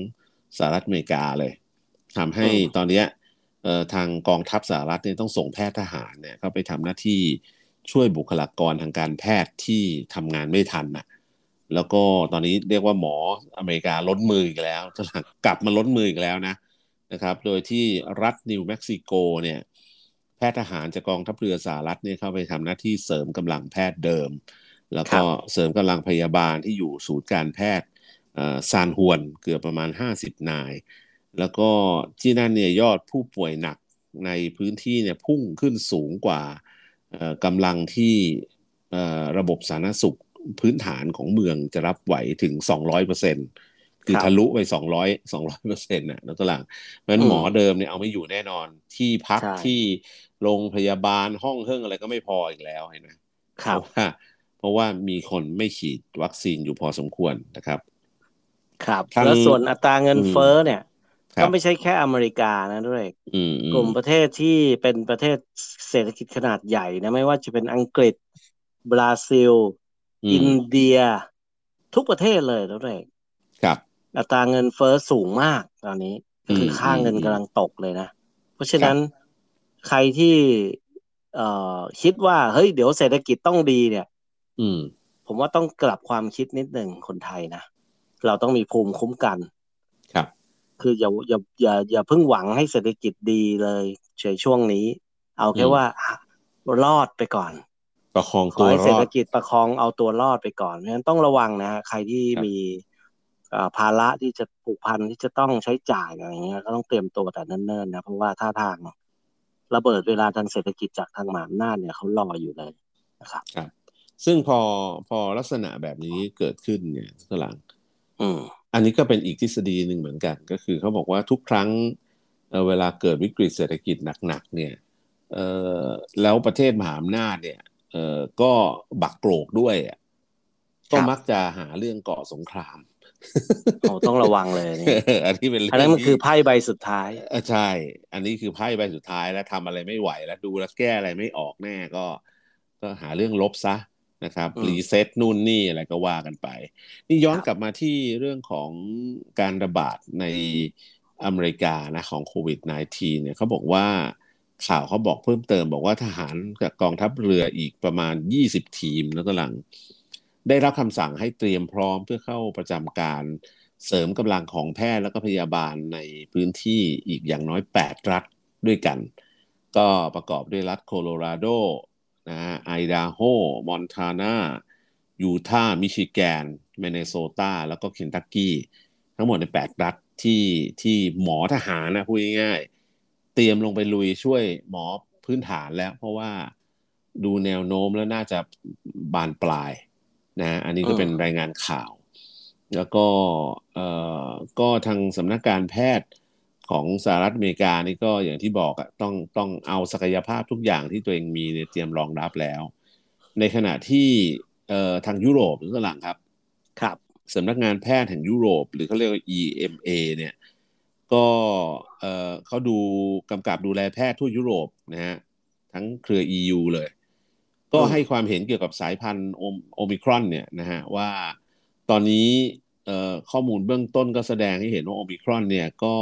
สหรัฐอเมริกาเลยทำให้อืมตอนเนี้ยเอ่อทางกองทัพสหรัฐเนี่ยต้องส่งแพทย์ทหารเนี่ยเข้าไปทำหน้าที่ช่วยบุคลากรทางการแพทย์ที่ทำงานไม่ทันน่ะแล้วก็ตอนนี้เรียกว่าหมออเมริกาล้นมืออีกแล้วกลับมาล้นมืออีกแล้วนะนะครับ โดยที่รัฐนิวเม็กซิโกเนี่ย แพทย์ทหารจากกองทัพเรือสหรัฐเนี่ยเข้าไปทำหน้าที่เสริมกำลังแพทย์เดิม แล้วก็เสริมกำลังพยาบาลที่อยู่ศูนย์การแพทย์เอ่อซานฮวนเกือบประมาณ 50 นาย แล้วก็ที่นั่นเนี่ยยอดผู้ป่วยหนักในพื้นที่เนี่ยพุ่งขึ้นสูงกว่าเอ่อกำลังที่เอ่อระบบสาธารณสุขพื้นฐานของเมืองจะรับไหวถึง 200เปอร์เซ็นคือครับทะลุไป 200 200เปอร์เซ็นต์นะนักตลาดเพราะฉะนั้นอืมหมอเดิมเนี่ยเอาไม่อยู่แน่นอนที่พักใช่ที่ โรงพยาบาลห้องเครื่องอะไรก็ไม่พออีกแล้วเห็นไหมครับเพราะว่าเพราะว่ามีคนไม่ฉีดวัคซีนอยู่พอสมควรนะครับ ครับทางแล้วส่วนอัตราเงินอืมเฟ้อเนี่ยครัก็บไม่ใช่แค่อเมริกานะด้วยอืมอืกลุ่มประเทศที่เป็นประเทศเศรษฐกิจขนาดใหญ่นะไม่ว่าจะเป็นอังกฤษ บราซิลอืมอินเดีย ทุกประเทศเลยแล้วด้วยครับ อัตราเงินเฟ้อสูงมากตอนนี้ก็คืออมค่าเงินอืมกำลังตกเลยนะ เพราะฉะนั้น ใครที่ เอ่อคิดว่าเฮ้ยเดี๋ยวเศรษฐกิจต้องดีเนี่ย อืม ผมว่าต้องกลับความคิดนิดหนึ่งคนไทยนะเราต้องมีภูมิคุ้มกัน ครับ คืออย่าอย่าอย่าอย่าเพิ่งหวังให้เศรษฐกิจดีเลยเฉยช่วงนี้ เอาแค่อืมว่าอะรอดไปก่อน ประคองขตัอวให้รเศรษอฐดกิจประคองเอาตัวรอดไปก่อนเพราะฉะนั้นต้องระวังนะฮะใครที่ครับมีเอ่อภาระที่จะผูกพันที่จะต้องใช้จ่ายอะไรเงี้ย ก็ต้องเตรียมตัวแต่เนิ่นๆนะเพราะว่าท่าทาง ระเบิดเวลาทางเศรษฐกิจจากทางมหาอำนาจเนี่ยเขารออยู่เลยนะครับซึ่งพอพอลักษณะแบบนี้เกิดขึ้นเนี่ยข้างหลังอืมอันนี้ก็เป็นอีกทฤษฎีหนึ่งเหมือนกัน ก็คือเขาบอกว่าทุกครั้งเอ่อเวลาเกิดวิกฤตเศรษฐกิจหนักๆเนี่ยเอ่อแล้วประเทศมหาอำนาจเนี่ยเอ่อก็บักโกรกด้วยอะก็ครับมักจะหาเรื่องก่อสงคราม โอ้ต้องระวังเลยนี่อันนี้เป็นเรื่อันนั้นมันที่คือไพ่ใบสุดท้ายเออใช่ อันนี้คือไพ่ใบสุดท้ายแล้วทำอะไรไม่ไหวแล้วดูแล้วแก้อะไรไม่ออกแน่ก็ ก็หาเรื่องลบซะนะครับอืมรีเซ็ตนู่นนี่อะไรก็ว่ากันไป นี่ย้อนครับกลับมาที่เรื่องของการระบาดในอเมริกานะของโควิด -19 เนี่ยเขาบอกว่าข่าวเขาบอกเพิ่มเติม บอกว่าทหารจากกองทัพเรืออีกประมาณ 20 ทีมแล้วกำลัง ได้รับคำสั่งให้เตรียมพร้อมเพื่อเข้าประจำการเสริมกำลังของแพทย์แล้วก็พยาบาลในพื้นที่อีกอย่างน้อย 8 รัฐด้วยกัน ก็ประกอบด้วยรัฐโคโลราโดนะฮะไอดาโฮ มอนทานา ยูทาห์ มิชิแกนมินนิโซตา แล้วก็เคนตักกี้ ทั้งหมดในแปดรัฐที่ที่หมอทหารนะพูดง่ายๆ เตรียมลงไปลุยช่วยหมอพื้นฐานแล้ว เพราะว่าดูแนวโน้มแล้วน่าจะบานปลาย นะอันนี้ก็เป็นรายงานข่าว แล้วก็เอ่อก็ทางสำนักการแพทย์ของสหรัฐอเมริกานี่ก็อย่างที่บอกอะต้องต้องเอาศักยภาพทุกอย่างที่ตัวเองมีเนี่ยเตรียมรองรับแล้ว ในขณะที่เอ่อทางยุโรปหรือหลังครับครับสำนักงานแพทย์แห่งยุโรป หรือเขาเรียกว่า EMA เนี่ยก็เอ่อเขาดูกำกับดูแลแพทย์ทั่วยุโรปนะฮะทั้งเครือ EU เลย ก็ให้ความเห็นเกี่ยวกับสายพันธุ์โอมิครอนเนี่ยนะฮะว่าตอนนี้เอ่อข้อมูลเบื้องต้นก็แสดงให้เห็นว่าโอมิครอนเนี่ยก็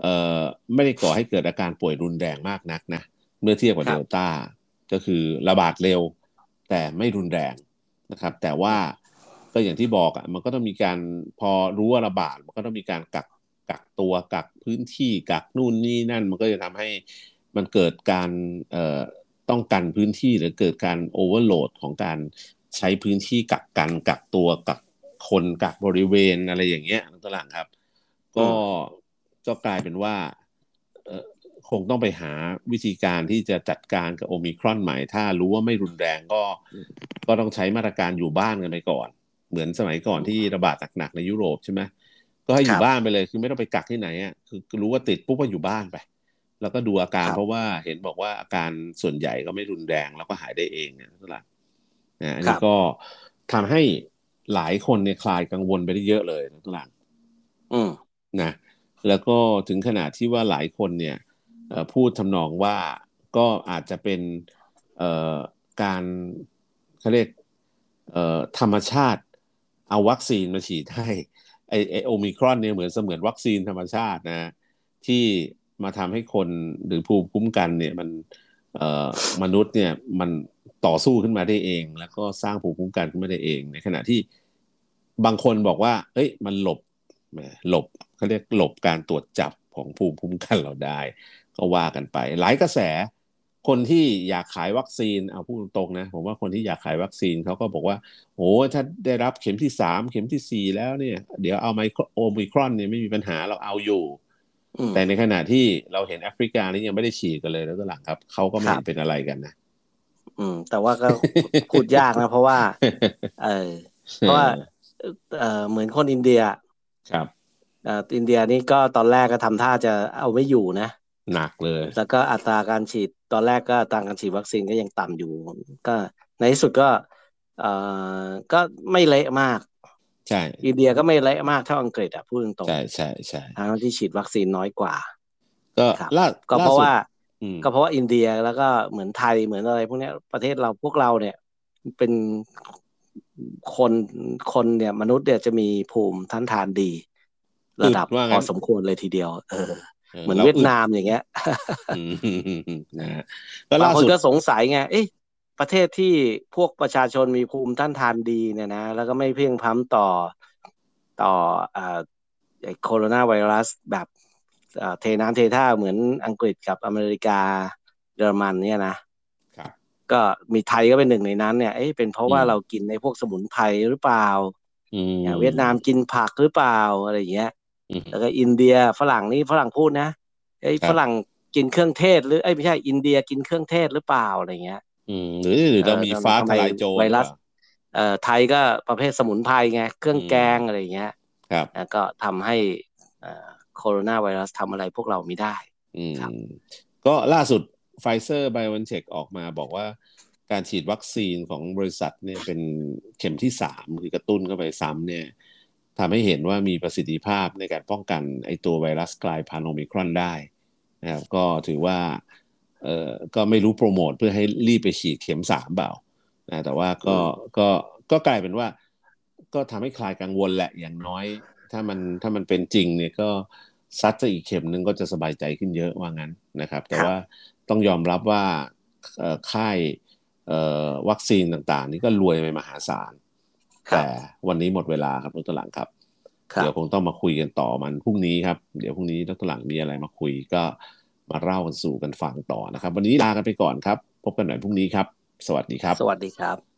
เอ่อไม่ได้ก่อให้เกิดอาการป่วยรุนแรงมากนักนะเมื่อเทียบกับครัเดบลต้าก็คือระบาดเร็ว แต่ไม่รุนแรงนะครับ แต่ว่าก็อย่างที่บอกอะมันก็ต้องมีการพอรู้ว่าระบาด มันก็ต้องมีการกักกักตัวกักพื้นที่กักนู่นนี่นั่น มันก็จะทำให้มันเกิดการเอ่อ ต้องกันพื้นที่หรือเกิดการโอเวอร์โหลดของการใช้พื้นที่กักกันกักตัวกักคนกักบริเวณอะไรอย่างเงี้ยต่างๆครับ ก็ก็กลายเป็นว่าเอ่อคงต้องไปหาวิธีการที่จะจัดการกับโอมิครอนใหม่ ถ้ารู้ว่าไม่รุนแรงก็ ก็ต้องใช้มาตรการอยู่บ้านกันไปก่อน เหมือนสมัยก่อนที่ระบาดหนักๆในยุโรปใช่ไหมก็ให้อครัยู่บบ้านไปเลยคือไม่ต้องไปกักที่ไหนอะคือรู้ว่าติดปุ๊บก็อยู่บ้านไป แล้วก็ดูอาการครับเพราะว่าเห็นบอกว่าอาการส่วนใหญ่ก็ไม่รุนแรงแล้วก็หายได้เองนะทุกท่านนะอันครันี้บก็ทำให้หลายคนเนี่ยคลายกังวลไปได้เยอะเลยนะทุกท่านอืมนะ แล้วก็ถึงขนาดที่ว่าหลายคนเนี่ยเอ่อพูดทำนองว่าก็อาจจะเป็นเอ่อการเขาเรียกเอ่อธรรมชาติเอาวัคซีนมาฉีดให้ไอไอโอมิครอนเนี่ยเหมือนเสมือนวัคซีนธรรมชาตินะ ที่ มาทำให้คนหรือภูมิคุ้มกันเนี่ยมันเอ่อมนุษย์เนี่ยมันต่อสู้ขึ้นมาได้เอง แล้วก็สร้างภูมิคุ้มกันขึ้นมาได้เอง ในขณะที่บางคนบอกว่า เอ้ย มันหลบหลบเขาเรียกหลบการตรวจจับของภูมิคุ้มกันเราได้ ก็ว่ากันไป หลายกระแส คนที่อยากขายวัคซีนเอาพูดตรงๆนะผมว่าคนที่อยากขายวัคซีนเขาก็บอกว่าโอ้ถ้าได้รับเข็มที่สามเข็มที่สี่แล้วเนี่ย เดี๋ยวเอาไมโครโอมิครอนเนี่ยไม่มีปัญหาเราเอาอยู่ แต่ในขณะที่เราเห็นแอฟริกานี่ยังไม่ได้ฉีดกันเลยแล้วก็หลังครับเขาก็ไม่ครับเป็นอะไรกันนะอืม แต่ว่าก็พูดยากนะเพราะว่า เออเพราะว่าเออเหมือนคนอินเดีย ครับเอ่ออินเดียนี่ก็ตอนแรกก็ทำท่าจะเอาไม่อยู่นะหนักเลย แล้วก็อัตราการฉีดตอนแรกก็อัตราการฉีดวัคซีนก็ยังต่ำอยู่ ก็ในที่สุดก็ เอ่อก็ไม่เละมาก ใช่อินเดียก็ไม่เละมากเท่าอังกฤษอะพูดตรงใช่ใช่ใช่ๆทั้งที่ฉีดวัคซีนน้อยกว่า ก็ครับล่าก็เพราะล่สุดว่าอืมก็เพราะว่าอินเดียแล้วก็เหมือนไทยเหมือนอะไรพวกเนี้ยประเทศเราพวกเราเนี่ย เป็นคนคนเนี่ย มนุษย์เนี่ยจะมีภูมิต้านทานดี ระดับอึดว่าพงั้อนสมควรเลยทีเดียว เออเออเหมือนราเวียดดนามอย่างเงี้ยอืมนะฮะก็บางล่าคนสุดก็สงสัยไงเอ๊ะ ประเทศที่พวกประชาชนมีภูมิต้านทานดีเนี่ยนะ แล้วก็ไม่เพียงพล้ำต่อต่ออ่าไอ้โคโรนาไวรัสแบบอ่าเทน้ำเทท่าเหมือนอังกฤษกับอเมริกาเยอรมันเนี่ยนะครับก็มีไทยก็เป็นหนึ่งในนั้นเนี่ยเอ๊ะเป็นเพราะว่าอืมเรากินในพวกสมุนไพรหรือเปล่าอืมอย่างเวียดนามกินผักหรือเปล่าอะไรอย่างเงี้ยอืมแล้วก็อินเดียฝรั่งนี่ฝรั่งพูดนะไอ้ยครับฝรั่งกินเครื่องเทศ หรือไอ้ยไม่ใช่อินเดียกินเครื่องเทศหรือเปล่าอะไรเงี้ย อืมหรือหรือเรามีเออฟ้าทะลายโจรไวรัสหอเปล่าเอ่อไทยก็ประเภทสมุนไพรไงเครื่องอืมแกงอะไรเงี้ย ครับแล้วก็ทำให้เอ่อโคโรนาไวรัสทำอะไรพวกเราไม่ได้ อืมครับก็ล่าสุดไฟเซอร์ไบ o อนเ c กออกมาบอกว่าการฉีดวัคซีนของบริษัทเนี่ยเป็นเข็มที่สามคือกระตุ้นเข้าไปซ้ำเนี่ยทำให้เห็นว่ามีประสิทธิภาพในการป้องกันไอตัวไวรัสกลายพันธุ์โอมิครอนได้นะครับก็ถือว่า เอ่อก็ไม่รู้โปรโมทเพื่อให้รีบไปฉีดเข็มสามเปล่านะแต่ว่าก็ก็ก็กลายเป็นว่า ก็ทำให้คลายกังวลแหละอย่างน้อย ถ้ามันถ้ามันเป็นจริงเนี่ยก็ซัดจะอีกเข็มนึงก็จะสบายใจขึ้นเยอะว่างั้นนะครับ แต่ครับว่าต้องยอมรับว่าเอ่อค่ายเอ่อวัคซีนต่างๆ นี่ก็รวยไปมหาศาลครับแต่วันนี้หมดเวลาครับดรหลังครับครับ เดี๋ยวคงต้องมาคุยกันต่อมันพรุ่งนี้ครับ เดี๋ยวพรุ่งนี้ดรหลังมีอะไรมาคุยก็ มาเล่ากันสู่กันฟังต่อนะครับ วันนี้ลากันไปก่อนครับ พบกันใหม่พรุ่งนี้ครับ สวัสดีครับ สวัสดีครับ